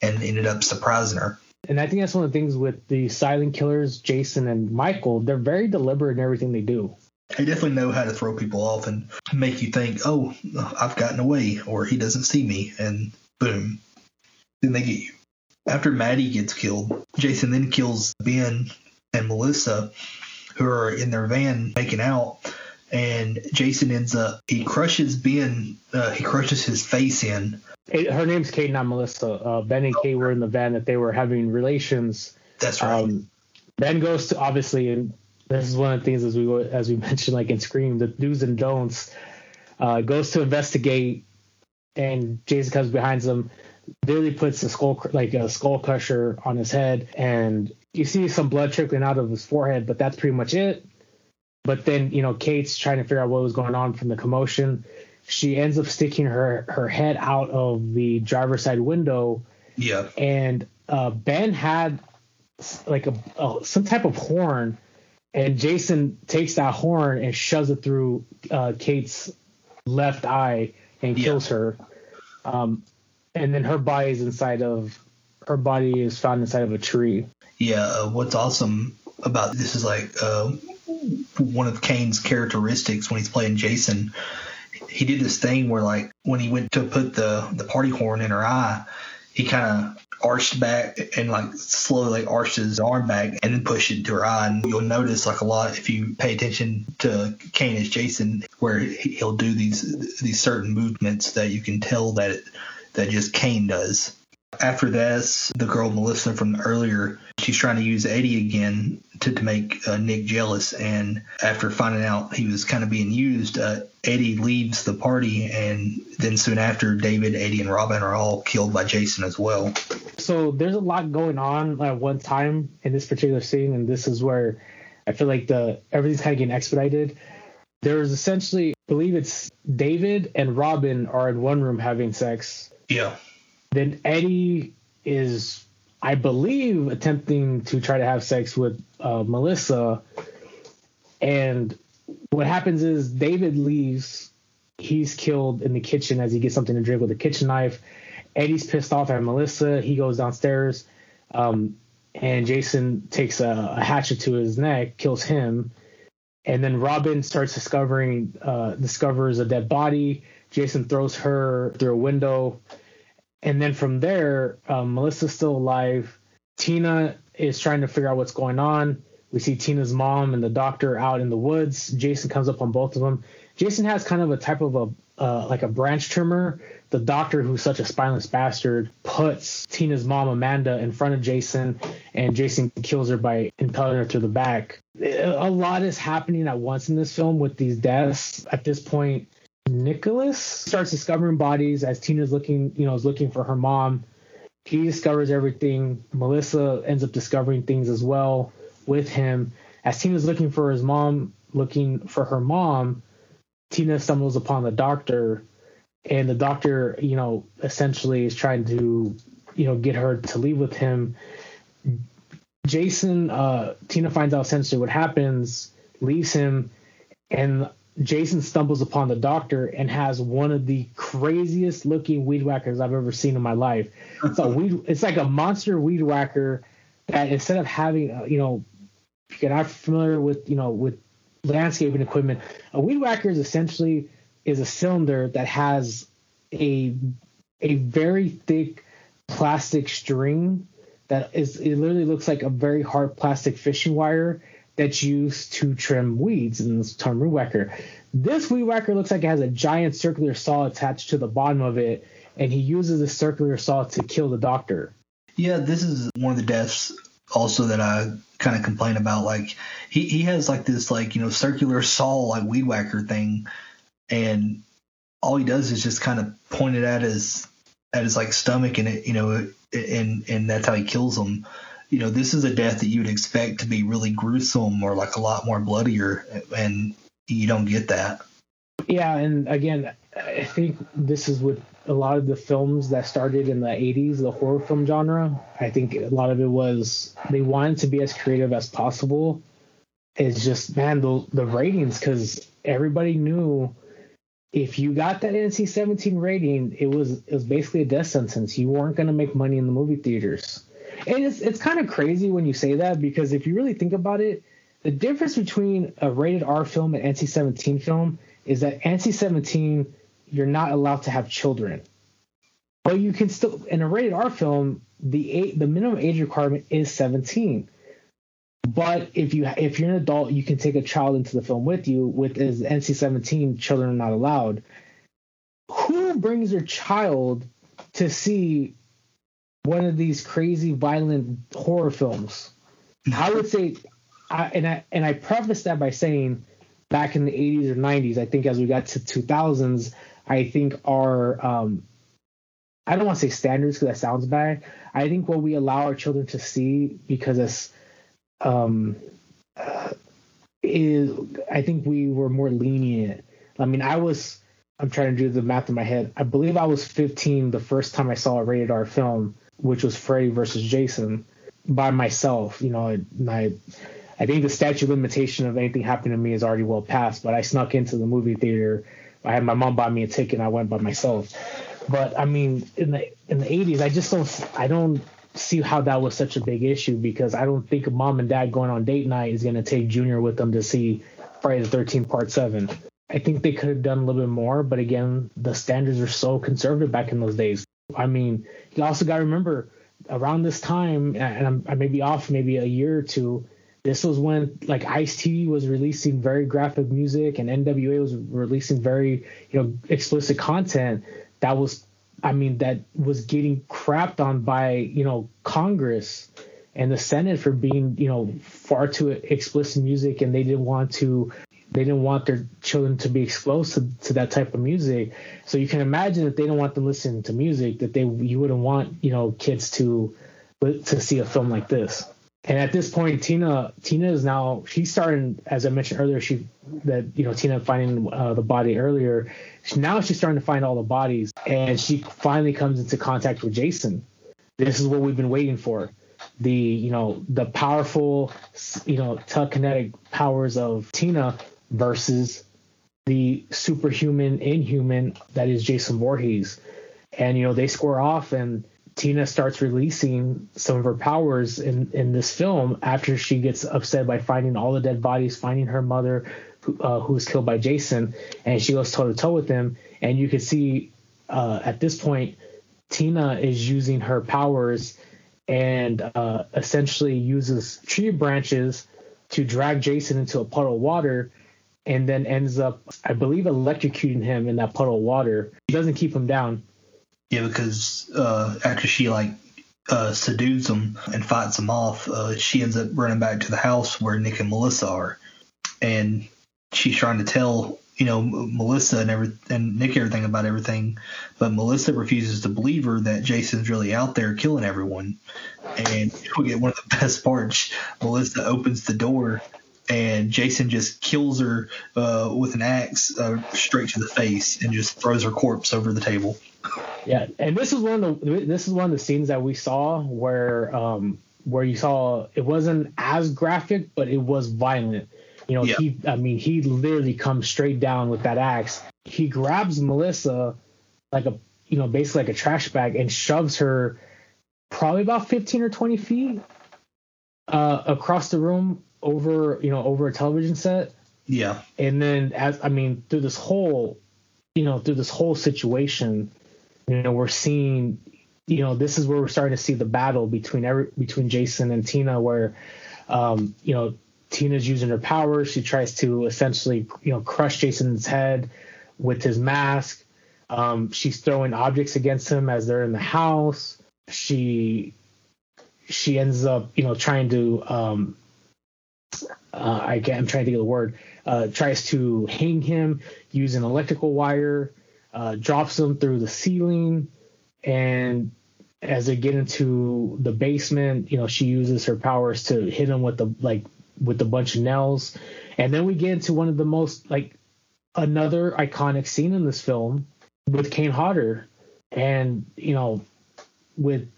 D: and ended up surprising her.
E: And I think that's one of the things with the silent killers, Jason and Michael. They're very deliberate in everything they do.
D: They definitely know how to throw people off and make you think, oh, I've gotten away, or he doesn't see me, and boom, then they get you. After Maddie gets killed, Jason then kills Ben and Melissa, who are in their van making out. And Jason ends up, he crushes Ben, uh, he crushes his face in.
E: It, her name's Kate, not Melissa. Uh, ben and Kate were in the van that they were having relations.
D: That's right. Um,
E: ben goes to, obviously, and this is one of the things as we as we [laughs] mentioned, like in Scream, the do's and don'ts. Uh, goes to investigate, and Jason comes behind him literally puts a skull like a skull crusher on his head, and you see some blood trickling out of his forehead, but that's pretty much it. But then you know Kate's trying to figure out what was going on from the commotion. She ends up sticking her her head out of the driver's side window.
D: Yeah.
E: And uh, Ben had like a, a, some type of horn, and Jason takes that horn and shoves it through uh, Kate's left eye and kills yeah. her. Um, and then her body is inside of her body is found inside of a tree.
D: Yeah, uh, what's awesome about this is like uh, one of Kane's characteristics when he's playing Jason. He did this thing where like when he went to put the the party horn in her eye, he kind of arched back and like slowly arched his arm back and then pushed it to her eye. And you'll notice like a lot if you pay attention to Kane as Jason, where he'll do these these certain movements that you can tell that it, that just Kane does. After this, the girl Melissa from earlier, she's trying to use Eddie again to, to make uh, Nick jealous. And after finding out he was kind of being used, uh, Eddie leaves the party. And then soon after, David, Eddie, and Robin are all killed by Jason as well.
E: So there's a lot going on at one time in this particular scene. And this is where I feel like the everything's kind of getting expedited. There's essentially, I believe it's David and Robin are in one room having sex
D: yeah.
E: Then Eddie is, I believe, attempting to try to have sex with uh, Melissa. And what happens is David leaves. He's killed in the kitchen as he gets something to drink with a kitchen knife. Eddie's pissed off at Melissa. He goes downstairs. Um, and Jason takes a, a, hatchet to his neck, kills him. And then Robin starts discovering, uh, discovers a dead body. Jason throws her through a window. And then from there, um, Melissa's still alive. Tina is trying to figure out what's going on. We see Tina's mom and the doctor out in the woods. Jason comes up on both of them. Jason has kind of a type of a uh, like a branch trimmer. The doctor, who's such a spineless bastard, puts Tina's mom Amanda in front of Jason, and Jason kills her by impaling her through the back. A lot is happening at once in this film with these deaths. At this point, Nicholas starts discovering bodies as Tina's looking, you know, is looking for her mom. He discovers everything. Melissa ends up discovering things as well with him. As Tina's looking for his mom, looking for her mom, Tina stumbles upon the doctor, and the doctor, you know, essentially is trying to, you know, get her to leave with him. Jason, uh, Tina finds out essentially what happens, leaves him, and Jason stumbles upon the doctor and has one of the craziest looking weed whackers I've ever seen in my life. It's a [laughs] weed, it's like a monster weed whacker that instead of having, uh, you know, if you're not familiar with, you know, with landscaping equipment, a weed whacker is essentially is a cylinder that has a a very thick plastic string that is it literally looks like a very hard plastic fishing wire that's used to trim weeds in this term weed whacker. This weed whacker looks like it has a giant circular saw attached to the bottom of it, and he uses a circular saw to kill the doctor.
D: Yeah, this is one of the deaths also that I kind of complain about. Like he, he has like this like you know circular saw like weed whacker thing, and all he does is just kind of point it at his at his like stomach and it you know and and that's how he kills him. You know, this is a death that you would expect to be really gruesome or like a lot more bloodier, and you don't get that.
E: Yeah, and again, I think this is with a lot of the films that started in the 80s, the horror film genre. I think a lot of it was they wanted to be as creative as possible. It's just, man, the, the ratings, because everybody knew if you got that NC-17 rating, it was it was basically a death sentence. You weren't going to make money in the movie theaters. And it's it's kind of crazy when you say that because if you really think about it, the difference between a rated R film and NC-17 film is that NC-17 you're not allowed to have children. But you can still in a rated R film, the eight, the minimum age requirement is 17. But if you if you're an adult, you can take a child into the film with you. With as NC-17, children are not allowed. Who brings their child to see one of these crazy violent horror films? I would say, I, and I and I preface that by saying, back in the 80s or 90s, I think as we got to 2000s, I think our um, I don't want to say standards because that sounds bad. I think what we allow our children to see because it's um, is I think we were more lenient. I mean, I was I'm trying to do the math in my head. I believe I was 15 the first time I saw a rated R film, which was Freddy versus Jason, by myself. You know, I I think the statute of limitation of anything happening to me is already well past. But I snuck into the movie theater. I had my mom buy me a ticket. and I went by myself. But I mean, in the in the 80s, I just don't I don't see how that was such a big issue because I don't think mom and dad going on date night is going to take Junior with them to see Friday the 13th Part 7. I think they could have done a little bit more, but again, the standards were so conservative back in those days. I mean, you also got to remember around this time, and I'm, I may be off maybe a year or two. This was when like Ice T was releasing very graphic music, and NWA was releasing very you know explicit content that was I mean, that was getting crapped on by, you know, Congress and the Senate for being, you know, far too explicit music and they didn't want to they didn't want their children to be exposed to, to that type of music. So you can imagine that they don't want them listening to music that they you wouldn't want, you know, kids to to see a film like this. And at this point, Tina Tina is now she's starting, as I mentioned earlier, she that you know Tina finding uh, the body earlier. Now she's starting to find all the bodies, and she finally comes into contact with Jason. This is what we've been waiting for. The you know the powerful you know telekinetic powers of Tina versus the superhuman inhuman that is Jason Voorhees, and you know they square off and Tina starts releasing some of her powers in, in this film after she gets upset by finding all the dead bodies, finding her mother who, uh, who was killed by Jason, and she goes toe to toe with him. And you can see uh, at this point, Tina is using her powers and uh, essentially uses tree branches to drag Jason into a puddle of water and then ends up, I believe, electrocuting him in that puddle of water. She doesn't keep him down
D: yeah, because uh, after she like uh, seduces him and fights him off, uh, she ends up running back to the house where Nick and Melissa are, and she's trying to tell you know Melissa and every and Nick everything about everything, but Melissa refuses to believe her that Jason's really out there killing everyone. And we get one of the [laughs] best parts. Melissa opens the door and Jason just kills her uh, with an axe uh, straight to the face and just throws her corpse over the table.
E: Yeah, and this is one of the this is one of the scenes that we saw where um where you saw it wasn't as graphic, but it was violent. You know,
D: Yeah.
E: he I mean he literally comes straight down with that axe. He grabs Melissa like a you know basically like a trash bag and shoves her probably about 15 or 20 feet uh, across the room over you know over a television set.
D: Yeah.
E: and then as i mean through this whole you know through this whole situation you know we're seeing you know this is where we're starting to see the battle between every between jason and tina where um you know tina's using her powers she tries to essentially you know crush jason's head with his mask. Um she's throwing objects against him as they're in the house. She she ends up you know trying to um uh, I I'm trying to think of the word, uh, tries to hang him using electrical wire, uh, drops him through the ceiling, and as they get into the basement, you know, she uses her powers to hit him with the like with a bunch of nails, and then we get into one of the most like another iconic scene in this film with Kane Hodder, and you know, with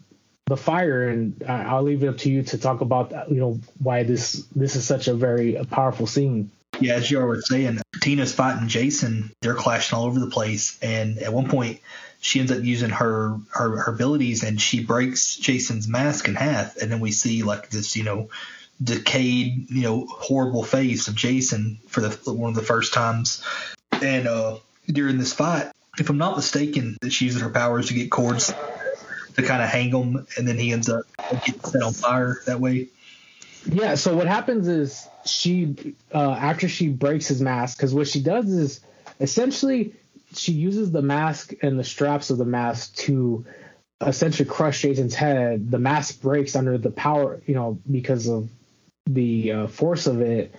E: the fire and I'll leave it up to you to talk about you know why this this is such a very powerful scene.
D: Yeah, as you were saying, Tina's fighting Jason. They're clashing all over the place, and at one point, she ends up using her, her her abilities, and she breaks Jason's mask in half, and then we see like this, you know, decayed, you know, horrible face of Jason for the one of the first times. And uh, during this fight, if I'm not mistaken, that she uses her powers to get cords to kind of hang him, and then he ends up getting set on fire that way.
E: Yeah. So what happens is she uh, after she breaks his mask because what she does is essentially she uses the mask and the straps of the mask to essentially crush Jason's head. The mask breaks under the power, you know, because of the uh, force of it.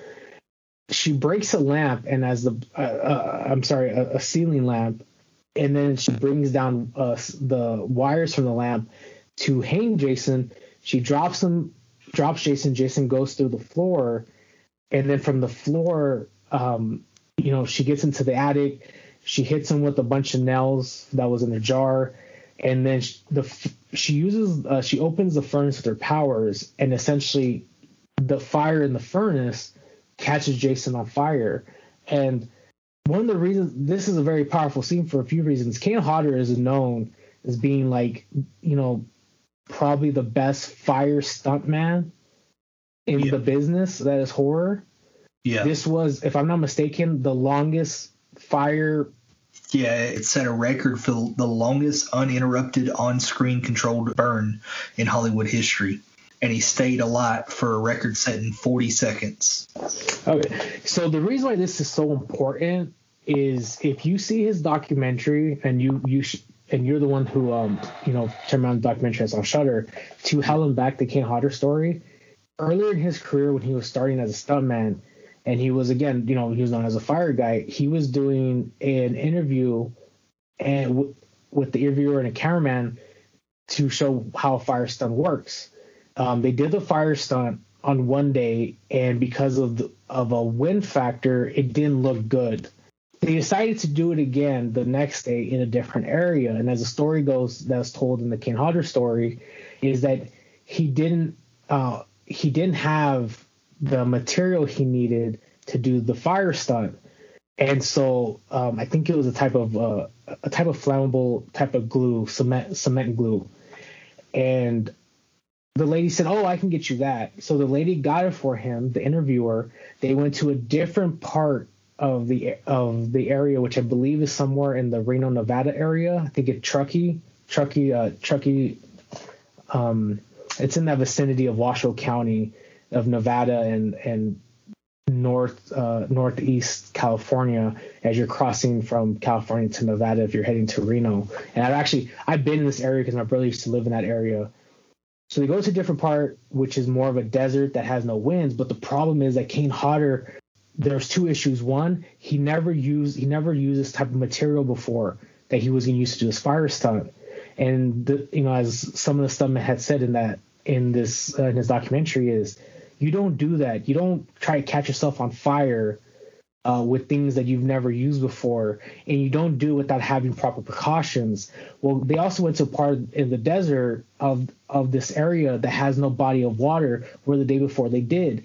E: She breaks a lamp, and as the uh, uh, I'm sorry, a, a ceiling lamp, and then she brings down uh, the wires from the lamp to hang Jason. She drops him, drops Jason. Jason goes through the floor, and then from the floor, um, you know, she gets into the attic. She hits him with a bunch of nails that was in the jar, and then sh- the she uses uh, she opens the furnace with her powers, and essentially, the fire in the furnace catches Jason on fire, and one of the reasons this is a very powerful scene for a few reasons. Kane Hodder is known as being like, you know, probably the best fire stuntman in
D: Yeah.
E: the business that is horror.
D: Yeah.
E: This was, if I'm not mistaken, the longest fire.
D: Yeah, it set a record for the longest uninterrupted on-screen controlled burn in Hollywood history, and he stayed alight for a record setting 40 seconds.
E: Okay, so the reason why this is so important is if you see his documentary and you you sh- and you're the one who um you know turned around the documentary that's on Shudder to Hell and Back the Kane Hodder story. Earlier in his career, when he was starting as a stuntman, and he was again you know he was known as a fire guy, he was doing an interview and w- with the interviewer and a cameraman to show how a fire stunt works. Um, they did the fire stunt on one day, and because of the, of a wind factor, it didn't look good. They decided to do it again the next day in a different area. And as the story goes, that's told in the Kane Hodder story, is that he didn't uh, he didn't have the material he needed to do the fire stunt, and so um, I think it was a type of uh, a type of flammable type of glue, cement cement glue, and the lady said, "Oh, I can get you that." So the lady got it for him. The interviewer. They went to a different part of the of the area, which I believe is somewhere in the Reno, Nevada area. I think it's Truckee, Truckee, uh, Truckee. Um, it's in that vicinity of Washoe County of Nevada and and north uh, northeast California as you're crossing from California to Nevada if you're heading to Reno. And I've actually I've been in this area because my brother used to live in that area. So they go to a different part, which is more of a desert that has no winds. But the problem is that Kane Hodder, there's two issues. One, he never used he never used this type of material before that he was going to use to do this fire stunt. And the, you know, as some of the stuntmen had said in that in this uh, in his documentary is, you don't do that. You don't try to catch yourself on fire uh, with things that you've never used before, and you don't do it without having proper precautions. Well, they also went to a part in the desert of of this area that has no body of water, where the day before they did.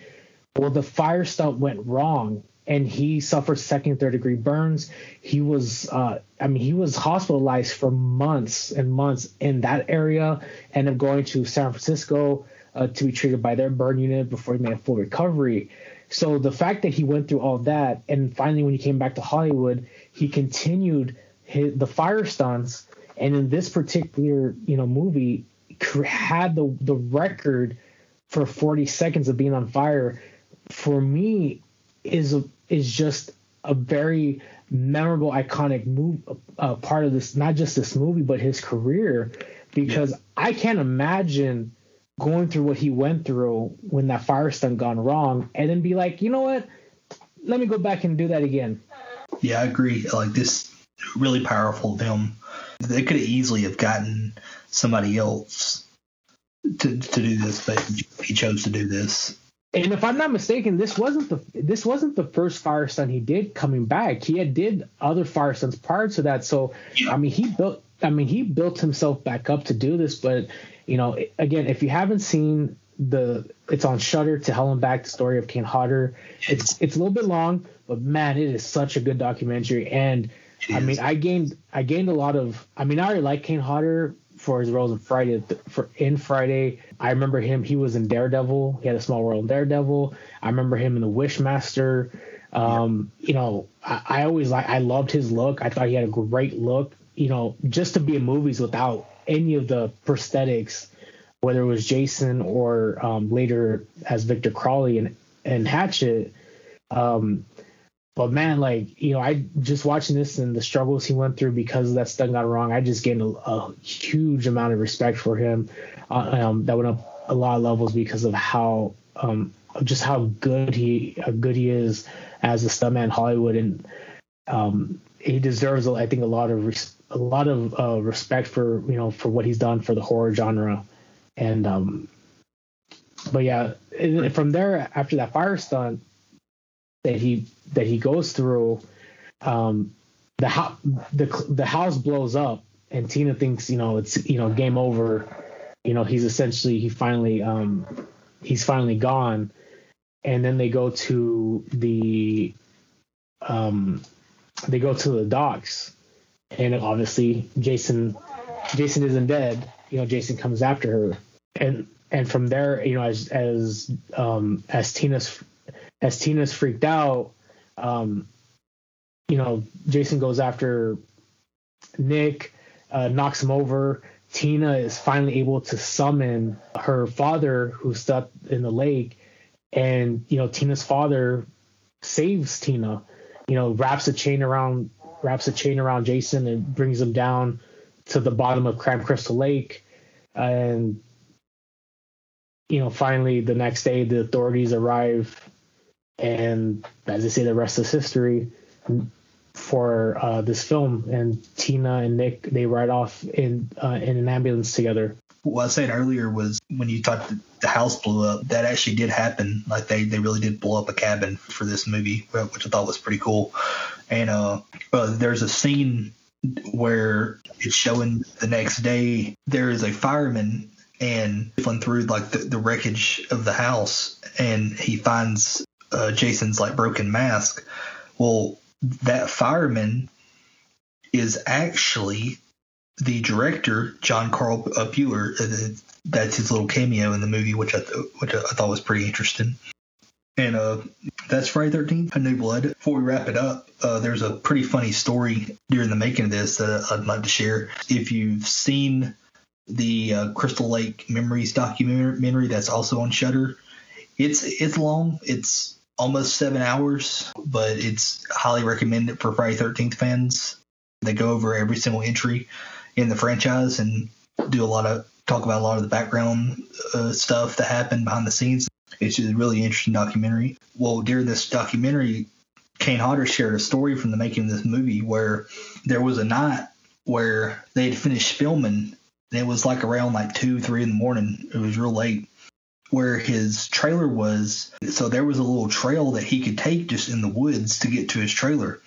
E: Well, the fire stunt went wrong, and he suffered second, third degree burns. He was, uh, I mean, he was hospitalized for months and months in that area, ended up going to San Francisco uh, to be treated by their burn unit before he made a full recovery. So the fact that he went through all that, and finally when he came back to Hollywood, he continued his, the fire stunts, and in this particular you know movie, had the the record for 40 seconds of being on fire. For me, is a, is just a very memorable, iconic move, uh, part of this, not just this movie, but his career, because yeah. I can't imagine going through what he went through when that fire stunt gone wrong, and then be like, you know what, let me go back and do that again.
D: Yeah, I agree. Like this really powerful film, they could have easily have gotten somebody else to to do this, but he chose to do this.
E: And if I'm not mistaken, this wasn't the this wasn't the first fire stunt he did coming back. He had did other fire stunts prior to that. So I mean, he built I mean he built himself back up to do this. But you know, again, if you haven't seen the it's on Shudder to Hell and Back, the story of Kane Hodder. It's it's a little bit long, but man, it is such a good documentary. And I mean, I gained I gained a lot of. I mean, I already like Kane Hodder for his roles in Friday. For in Friday, I remember him. He was in Daredevil. He had a small role in Daredevil. I remember him in The Wishmaster. Um, yeah. You know, I, I always like. I loved his look. I thought he had a great look. You know, just to be in movies without any of the prosthetics, whether it was Jason or um, later as Victor Crowley and and Hatchet. Um, but man, like you know, I just watching this and the struggles he went through because that stunt got wrong. I just gained a, a huge amount of respect for him. Uh, um, that went up a lot of levels because of how um, just how good he how good he is as a stuntman in Hollywood, and um, he deserves, I think, a lot of res- a lot of uh, respect for you know for what he's done for the horror genre, and um, but yeah, from there after that fire stunt, that he that he goes through, um, the ho- the the house blows up, and Tina thinks you know it's you know game over. You know he's essentially he finally um, he's finally gone, and then they go to the um, they go to the docks, and obviously Jason Jason isn't dead. You know Jason comes after her, and and from there you know as as um, as Tina's as Tina's freaked out, um, you know, Jason goes after Nick, uh, knocks him over. Tina is finally able to summon her father, who's stuck in the lake, and you know, Tina's father saves Tina. You know, wraps a chain around wraps a chain around Jason and brings him down to the bottom of Camp Crystal Lake, and you know, finally the next day the authorities arrive and as I say, the rest is history for uh, this film. And Tina and Nick they ride off in uh, in an ambulance together.
D: What I said earlier was when you talked the house blew up, that actually did happen. Like they, they really did blow up a cabin for this movie, which I thought was pretty cool. And uh, uh, there's a scene where it's showing the next day there is a fireman and flying through like the, the wreckage of the house and he finds uh, Jason's like broken mask. Well, that fireman is actually the director, John Carl Buechler. Uh, that's his little cameo in the movie, which I th- which I thought was pretty interesting. And uh, that's Friday Thirteenth, A New Blood. Before we wrap it up, uh, there's a pretty funny story during the making of this that I'd like to share. If you've seen the uh, Crystal Lake Memories documentary, that's also on Shudder, It's it's long. It's almost seven hours, but it's highly recommended for Friday Thirteenth fans. They go over every single entry in the franchise and do a lot of talk about a lot of the background uh, stuff that happened behind the scenes. It's a really interesting documentary. Well, during this documentary, Kane Hodder shared a story from the making of this movie where there was a night where they had finished filming. And it was like around like two, three in the morning. It was real late where his trailer was. So there was a little trail that he could take just in the woods to get to his trailer.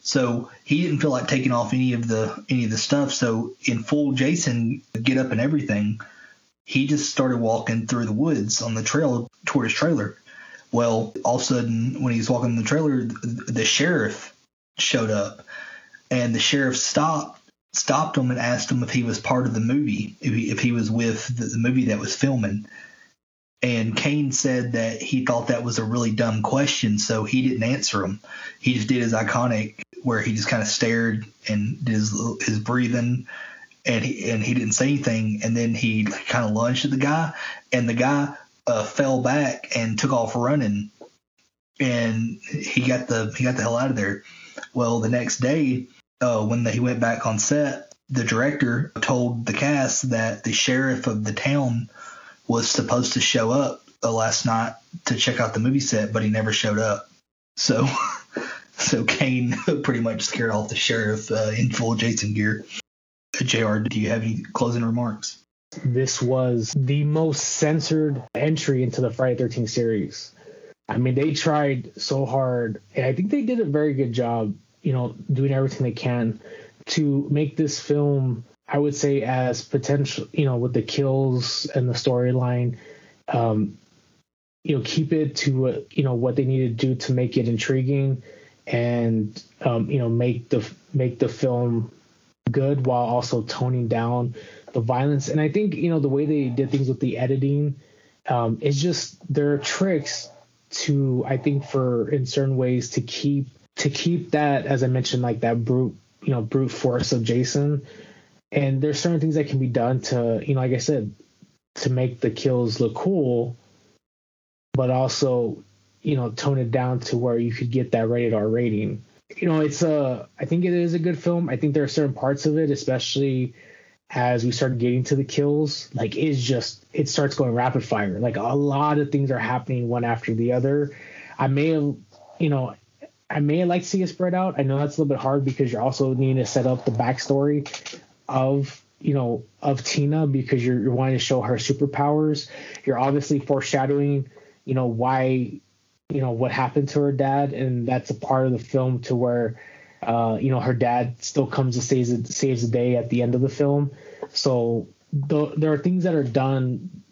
D: So he didn't feel like taking off any of the any of the stuff. So in full Jason get up and everything, he just started walking through the woods on the trail toward his trailer. Well, all of a sudden, when he was walking in the trailer, the, the sheriff showed up, and the sheriff stopped stopped him and asked him if he was part of the movie, if he, if he was with the, the movie that was filming. And Kane said that he thought that was a really dumb question, so he didn't answer him. He just did his iconic, where he just kind of stared and did his his breathing, and he and he didn't say anything. And then he kind of lunged at the guy, and the guy uh, fell back and took off running, and he got the he got the hell out of there. Well, the next day, uh, when he went back on set, the director told the cast that the sheriff of the town was supposed to show up uh, last night to check out the movie set, but he never showed up. So, [laughs] so Kane [laughs] pretty much scared off the sheriff uh, in full Jason gear. Jr., do you have any closing remarks?
E: This was the most censored entry into the Friday 13 series. I mean, they tried so hard, and I think they did a very good job. You know, doing everything they can to make this film I would say as potential, you know, with the kills and the storyline, um, you know, keep it to uh, you know what they need to do to make it intriguing, and um, you know, make the make the film good while also toning down the violence. And I think you know the way they did things with the editing um, is just there are tricks to I think for in certain ways to keep to keep that as I mentioned like that brute you know brute force of Jason. And there's certain things that can be done to you know like i said to make the kills look cool but also you know tone it down to where you could get that rated r rating. You know it's a i think it is a good film. I think there are certain parts of it especially as we start getting to the kills like it's just it starts going rapid fire like a lot of things are happening one after the other i may have you know I may like to see it spread out. I know that's a little bit hard because you're also needing to set up the backstory of you know of Tina because you're, you're wanting to show her superpowers. You're obviously foreshadowing, you know, why, you know, what happened to her dad, and that's a part of the film to where, uh, you know, her dad still comes to saves saves the day at the end of the film. So the, there are things that are done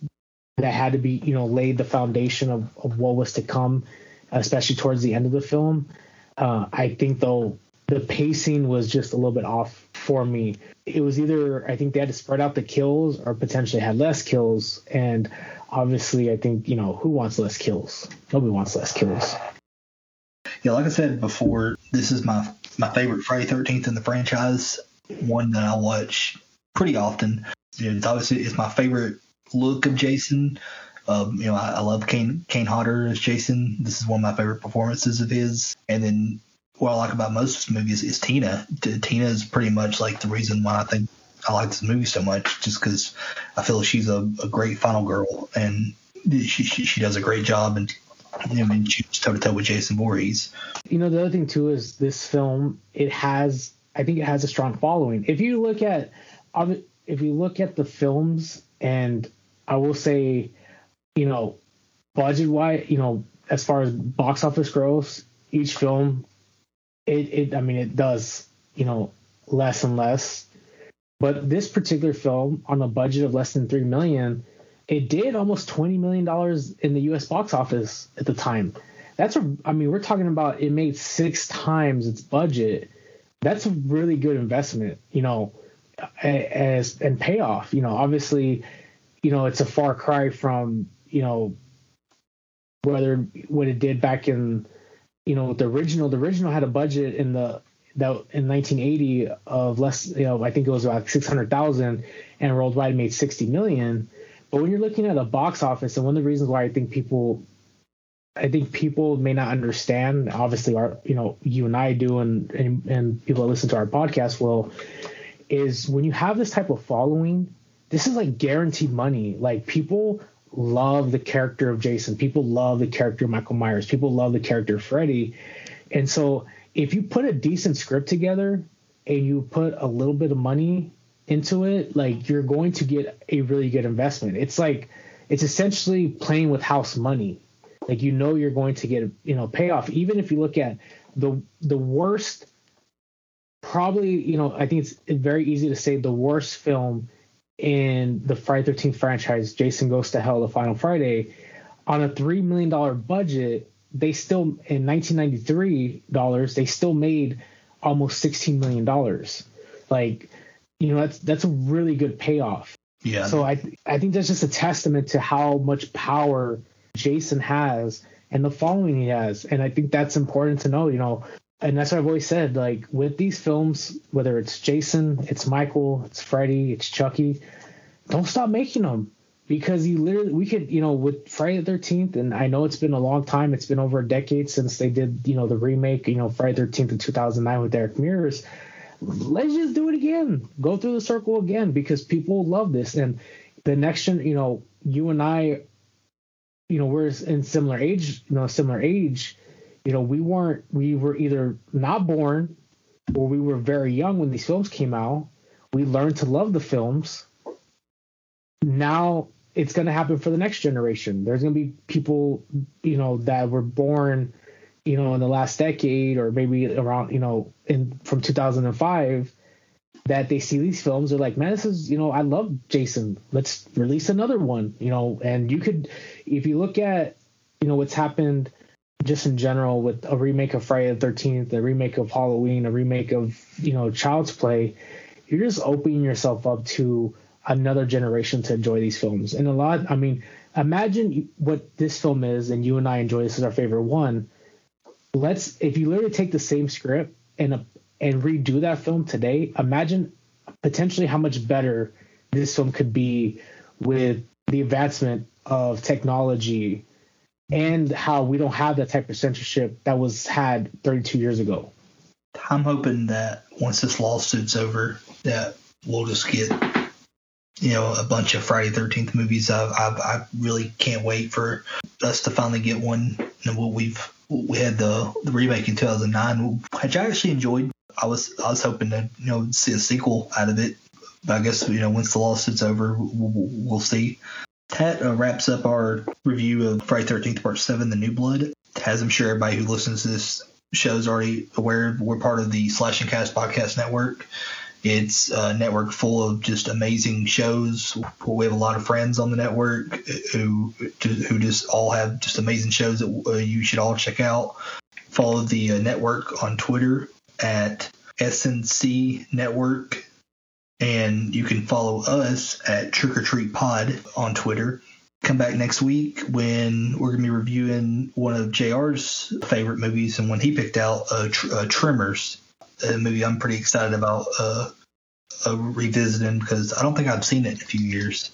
E: that had to be, you know, laid the foundation of, of what was to come, especially towards the end of the film. Uh, I think though the pacing was just a little bit off for me. It was either I think they had to spread out the kills or potentially had less kills. And obviously, I think you know who wants less kills? Nobody wants less kills.
D: Yeah, like I said before, this is my my favorite Friday Thirteenth in the franchise. One that I watch pretty often. It's obviously it's my favorite look of Jason. Um, you know, I, I, love Kane Kane Hodder as Jason. This is one of my favorite performances of his. And then what I like about most of this movie is, is Tina. Tina is pretty much like the reason why I think I like this movie so much, just because I feel she's a, a, great final girl and she, she, she does a great job and I mean she's toe to toe with Jason Voorhees.
E: You know the other thing too is this film it has I think it has a strong following. If you look at if you look at the films and I will say you know budget wise you know as far as box office gross each film it, it I mean it does you know less and less. But this particular film, on a budget of less than three million, it did almost twenty million dollars in the U.S. box office at the time. That's a, I mean, we're talking about it made six times its budget. That's a really good investment, you know, as and payoff. You know, obviously, you know, it's a far cry from you know whether what it did back in you know the original the original had a budget in the that in 1980 of less you know I think it was about 600,000 and worldwide made 60 million but when you're looking at a box office and one of the reasons why I think people I think people may not understand obviously our you know you and I do and and, and people that listen to our podcast will is when you have this type of following this is like guaranteed money like people love the character of Jason. People love the character of Michael Myers. People love the character of Freddy. And so if you put a decent script together and you put a little bit of money into it, like you're going to get a really good investment. It's like it's essentially playing with house money. Like you know you're going to get you know payoff. Even if you look at the the worst probably, you know, I think it's very easy to say the worst film in the Friday 13th franchise, Jason Goes to Hell, the final Friday, on a three million dollar budget, they still in 1993 dollars they still made almost 16 million dollars. Like, you know, that's that's a really good payoff.
D: Yeah.
E: So I I think that's just a testament to how much power Jason has and the following he has, and I think that's important to know. You know, and that's what I've always said. Like with these films, whether it's Jason, it's Michael, it's Freddy, it's Chucky, don't stop making them because you literally we could you know with Friday the Thirteenth, and I know it's been a long time. It's been over a decade since they did you know the remake. You know Friday the Thirteenth in 2009 with Derek Mears. Let's just do it again. Go through the circle again because people love this and the next gen. You know, you and I, you know, we're in similar age. You know, similar age. You know, we weren't. We were either not born or we were very young when these films came out. We learned to love the films. Now it's going to happen for the next generation. There's going to be people, you know, that were born, you know, in the last decade or maybe around, you know, in from 2005 that they see these films they're like man this is you know i love jason. Let's release another one you know? And you could if you look at you know what's happened just in general with a remake of friday the 13th a remake of halloween a remake of you know child's play you're just opening yourself up to another generation to enjoy these films. And a lot i mean imagine what this film is and you and i enjoy this as our favorite one let's if you literally take the same script and and redo that film today, imagine potentially how much better this film could be with the advancement of technology and how we don't have that type of censorship that was had 32 years ago.
D: I'm hoping that once this lawsuit's over, that we'll just get, you know, a bunch of Friday 13th movies. I, I, I really can't wait for us to finally get one. And what we've we had the, the remake in 2009, which I actually enjoyed. I was I was hoping to you know see a sequel out of it. But I guess you know once the lawsuit's over, we'll, we'll see. That uh, wraps up our review of Friday Thirteenth Part Seven: The New Blood. As I'm sure everybody who listens to this show is already aware, we're part of the Slash and Cast podcast network. It's a network full of just amazing shows. We have a lot of friends on the network who who just all have just amazing shows that uh, you should all check out. Follow the uh, network on Twitter at SNC Network, and you can follow us at Trick or Treat Pod on Twitter. Come back next week when we're going to be reviewing one of JR's favorite movies and one he picked out, uh, Tr- uh, Tremors, a movie I'm pretty excited about uh, revisiting because I don't think I've seen it in a few years.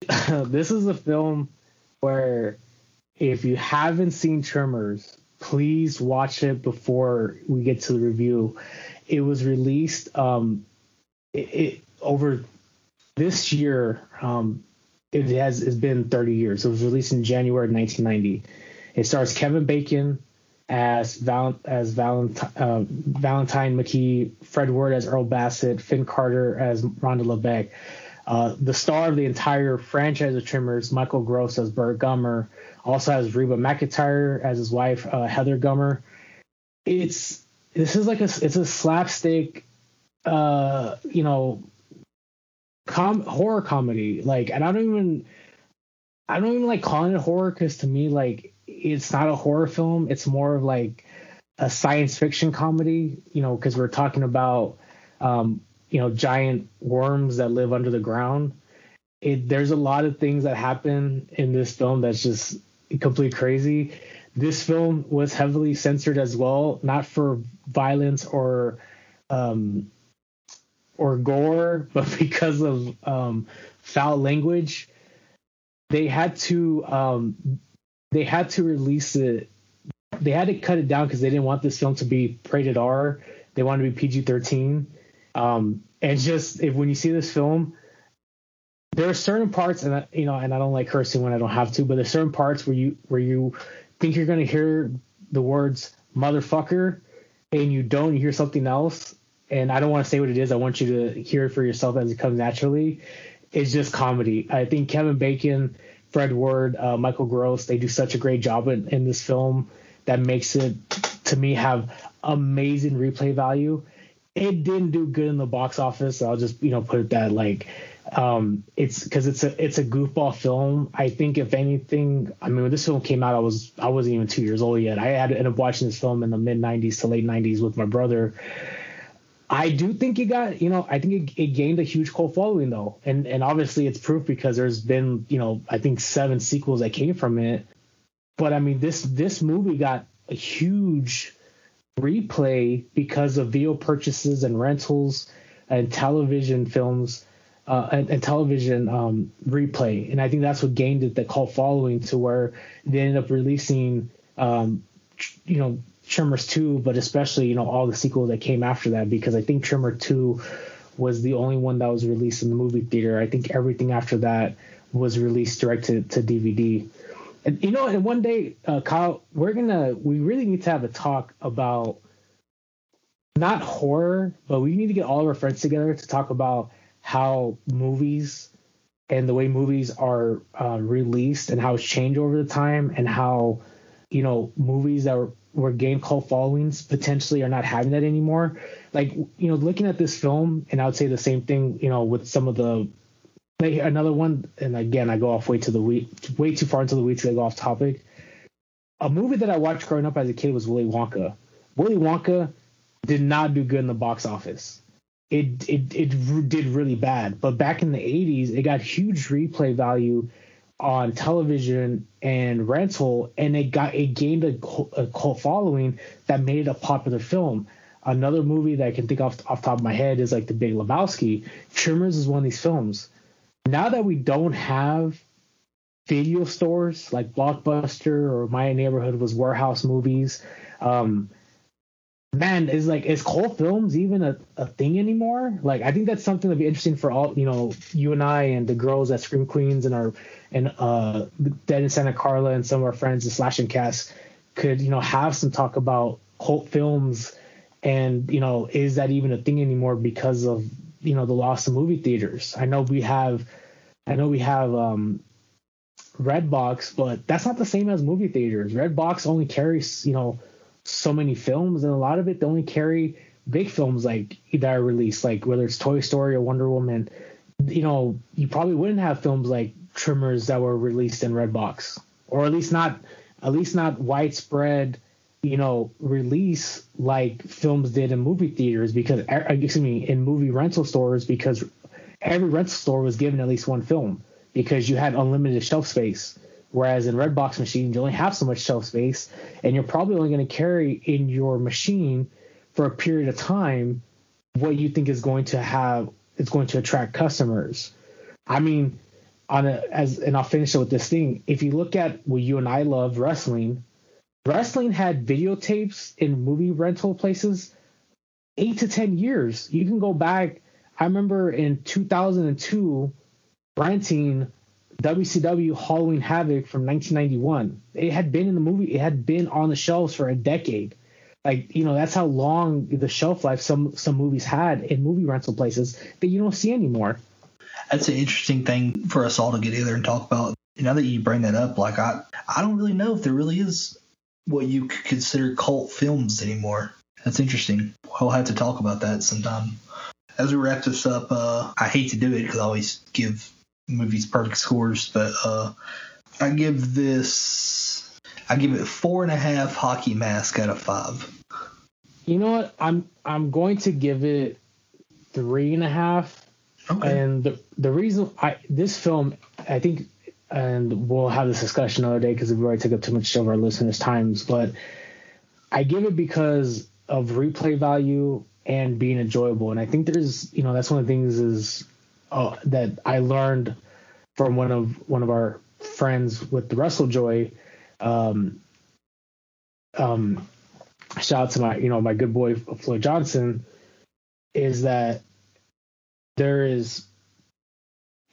D: [laughs]
E: this is a film where if you haven't seen Tremors, please watch it before we get to the review. It was released um, it, it, over this year. Um, it has it's been 30 years. It was released in January 1990. It stars Kevin Bacon as Val, as Valentine, uh, Valentine McKee, Fred Ward as Earl Bassett, Finn Carter as Rhonda LeBeck. Uh, the star of the entire franchise of Tremors, Michael Gross as Burt Gummer, also has Reba McEntire as his wife, uh, Heather Gummer. It's this is like a it's a slapstick, uh, you know, com- horror comedy. Like, and I don't even I don't even like calling it horror because to me, like, it's not a horror film. It's more of like a science fiction comedy. You know, because we're talking about um, you know giant worms that live under the ground. It, there's a lot of things that happen in this film that's just complete crazy. This film was heavily censored as well, not for violence or um, or gore, [laughs] but because of um, foul language. They had to um, they had to release it. They had to cut it down because they didn't want this film to be rated R. They wanted to be PG thirteen. Um, and just if when you see this film, there are certain parts, and I, you know, and I don't like cursing when I don't have to, but there's certain parts where you where you think you're to hear the words motherfucker, and you don't. You hear something else, and I don't want to say what it is. I want you to hear it for yourself as it comes naturally. It's just comedy. I think Kevin Bacon, Fred Ward, uh, Michael Gross, they do such a great job in, in this film that makes it to me have amazing replay value. It didn't do good in the box office. So I'll just you know put it that like Um, it's because it's a it's a goofball film. I think if anything, I mean when this film came out, I was I wasn't even two years old yet. I had to end up watching this film in the mid '90s to late '90s with my brother. I do think it got, you know, I think it, it, gained a huge cult following though, and and obviously it's proof because there's been, you know, I think seven sequels that came from it. But I mean, this this movie got a huge replay because of video purchases and rentals and television films uh, and, and, television um, replay, and I think that's what gained it the cult following to where they ended up releasing, um, you know, Tremors 2, but especially, you know, all the sequels that came after that, because I think Tremor 2 was the only one that was released in the movie theater. I think everything after that was released direct to, to DVD. And, you know, and one day, uh, Kyle, we're going to, we really need to have a talk about not horror, but we need to get all of our friends together to talk about how movies and the way movies are uh, released and how it's changed over the time and how, you know, movies that were game cult followings potentially are not having that anymore. Like you know, looking at this film, and I would say the same thing. You know, with some of the like another one, and again, I go off way to the way way too far into the weeds. I go off topic. A movie that I watched growing up as a kid was Willy Wonka. Willy Wonka did not do good in the box office. It it it did really bad. But back in the 80s, it got huge replay value on television and rental, and it got it gained a, a cult following that made it a popular film. Another movie that I can think off off top of my head is like The Big Lebowski. Tremors is one of these films. Now that we don't have video stores like Blockbuster or My Neighborhood was Warehouse movies, um, man, is like is cult films even a, a thing anymore? Like I think that's something that'd be interesting for all you know, you and I and the girls at Scream Queens and our and uh Dead in Santa Carla and some of our friends the Slashing Cast could, you know, have some talk about cult films and, you know, is that even a thing anymore because of, you know, the loss of movie theaters. I know we have I know we have um Redbox, but that's not the same as movie theaters. Redbox only carries, you know, so many films, and a lot of it they only carry big films like that are released, like whether it's Toy Story or Wonder Woman. You know, you probably wouldn't have films like Tremors that were released in Redbox, or at least not, at least not widespread, you know, release like films did in movie theaters because, uh, excuse me, in movie rental stores because every rental store was given at least one film because you had unlimited shelf space. Whereas in Redbox machines, you only have so much shelf space, and you're probably only going to carry in your machine for a period of time what you think is going to have is going to attract customers. I mean, on a as and I'll finish it with this thing. If you look at what you and I love wrestling, wrestling had videotapes in movie rental places eight to ten years. You can go back. I remember in 2002 renting WCW Halloween Havoc from 1991. It had been in the movie. It had been on the shelves for a decade. Like you know, that's how long the shelf life some some movies had in movie rental places that you don't see anymore.
D: That's an interesting thing for us all to get together and talk about. Now that you bring that up, like I I don't really know if there really is what you could consider cult films anymore. That's interesting. We'll have to talk about that sometime. As we wrap this up, uh, I hate to do it because I always give movies perfect scores, but uh, I give this I give it four and a half hockey mask out of five.
E: You know what? I'm I'm going to give it three and a half. Okay. And the the reason I this film I think and we'll have this discussion another day because we've already took up too much of our listeners' times, but I give it because of replay value and being enjoyable. And I think there's you know that's one of the things is uh, that I learned from one of one of our friends with the Russell Joy. Um, um, shout out to my you know my good boy Floyd Johnson. Is that there is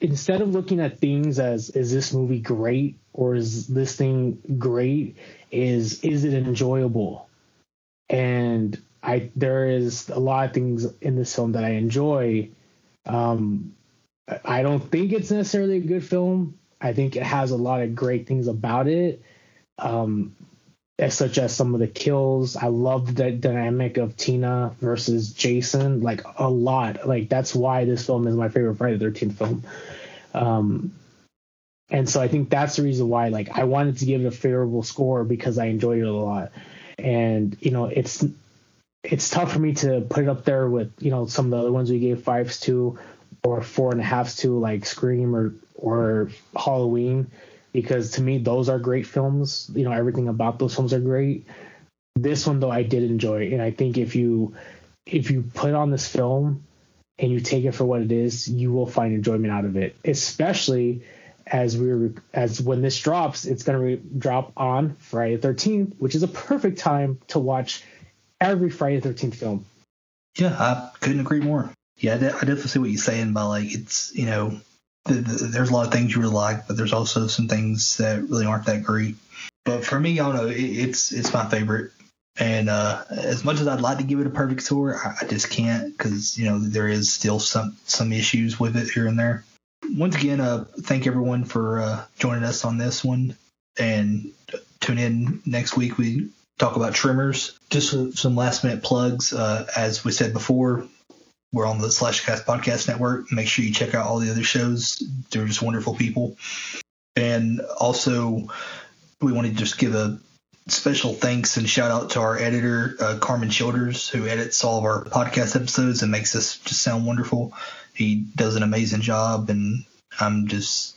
E: instead of looking at things as is this movie great or is this thing great is is it enjoyable and i there is a lot of things in this film that i enjoy um I don't think it's necessarily a good film. I think it has a lot of great things about it. Um, as such as some of the kills. I love the dynamic of Tina versus Jason, like a lot. Like that's why this film is my favorite Friday the Thirteenth film. Um, and so I think that's the reason why, like, I wanted to give it a favorable score because I enjoyed it a lot. And you know, it's it's tough for me to put it up there with you know some of the other ones we gave fives to or four and a halfs to, like Scream or or Halloween because to me those are great films. You know, everything about those films are great. This one though I did enjoy, and I think if you if you put on this film and you take it for what it is, you will find enjoyment out of it. Especially as we're as when this drops, it's going to re- drop on Friday the 13th, which is a perfect time to watch every Friday the 13th film.
D: Yeah, I couldn't agree more. Yeah, I, definitely see what you're saying by like it's you know the, the, there's a lot of things you really like, but there's also some things that really aren't that great. But for me, don't know, it, it's it's my favorite. And uh, as much as I'd like to give it a perfect score, I, I just can't because you know there is still some some issues with it here and there. Once again, uh, thank everyone for uh, joining us on this one, and tune in next week. We talk about Tremors. Just some last minute plugs. Uh, as we said before, we're on the Slashcast Podcast Network. Make sure you check out all the other shows. They're just wonderful people. And also, we want to just give a special thanks and shout out to our editor, uh, Carmen Childers, who edits all of our podcast episodes and makes us just sound wonderful. He does an amazing job, and I'm just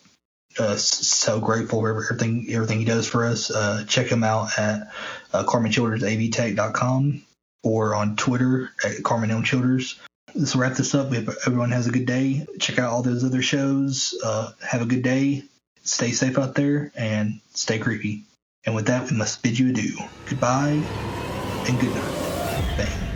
D: uh, so grateful for everything everything he does for us. Uh, check him out at uh, CarmenChildersAVTech.com or on Twitter at Carmen M. Childers. Let's wrap this up. We hope everyone has a good day. Check out all those other shows. Uh, have a good day. Stay safe out there and stay creepy. And with that, we must bid you adieu. Goodbye and good night. Bang.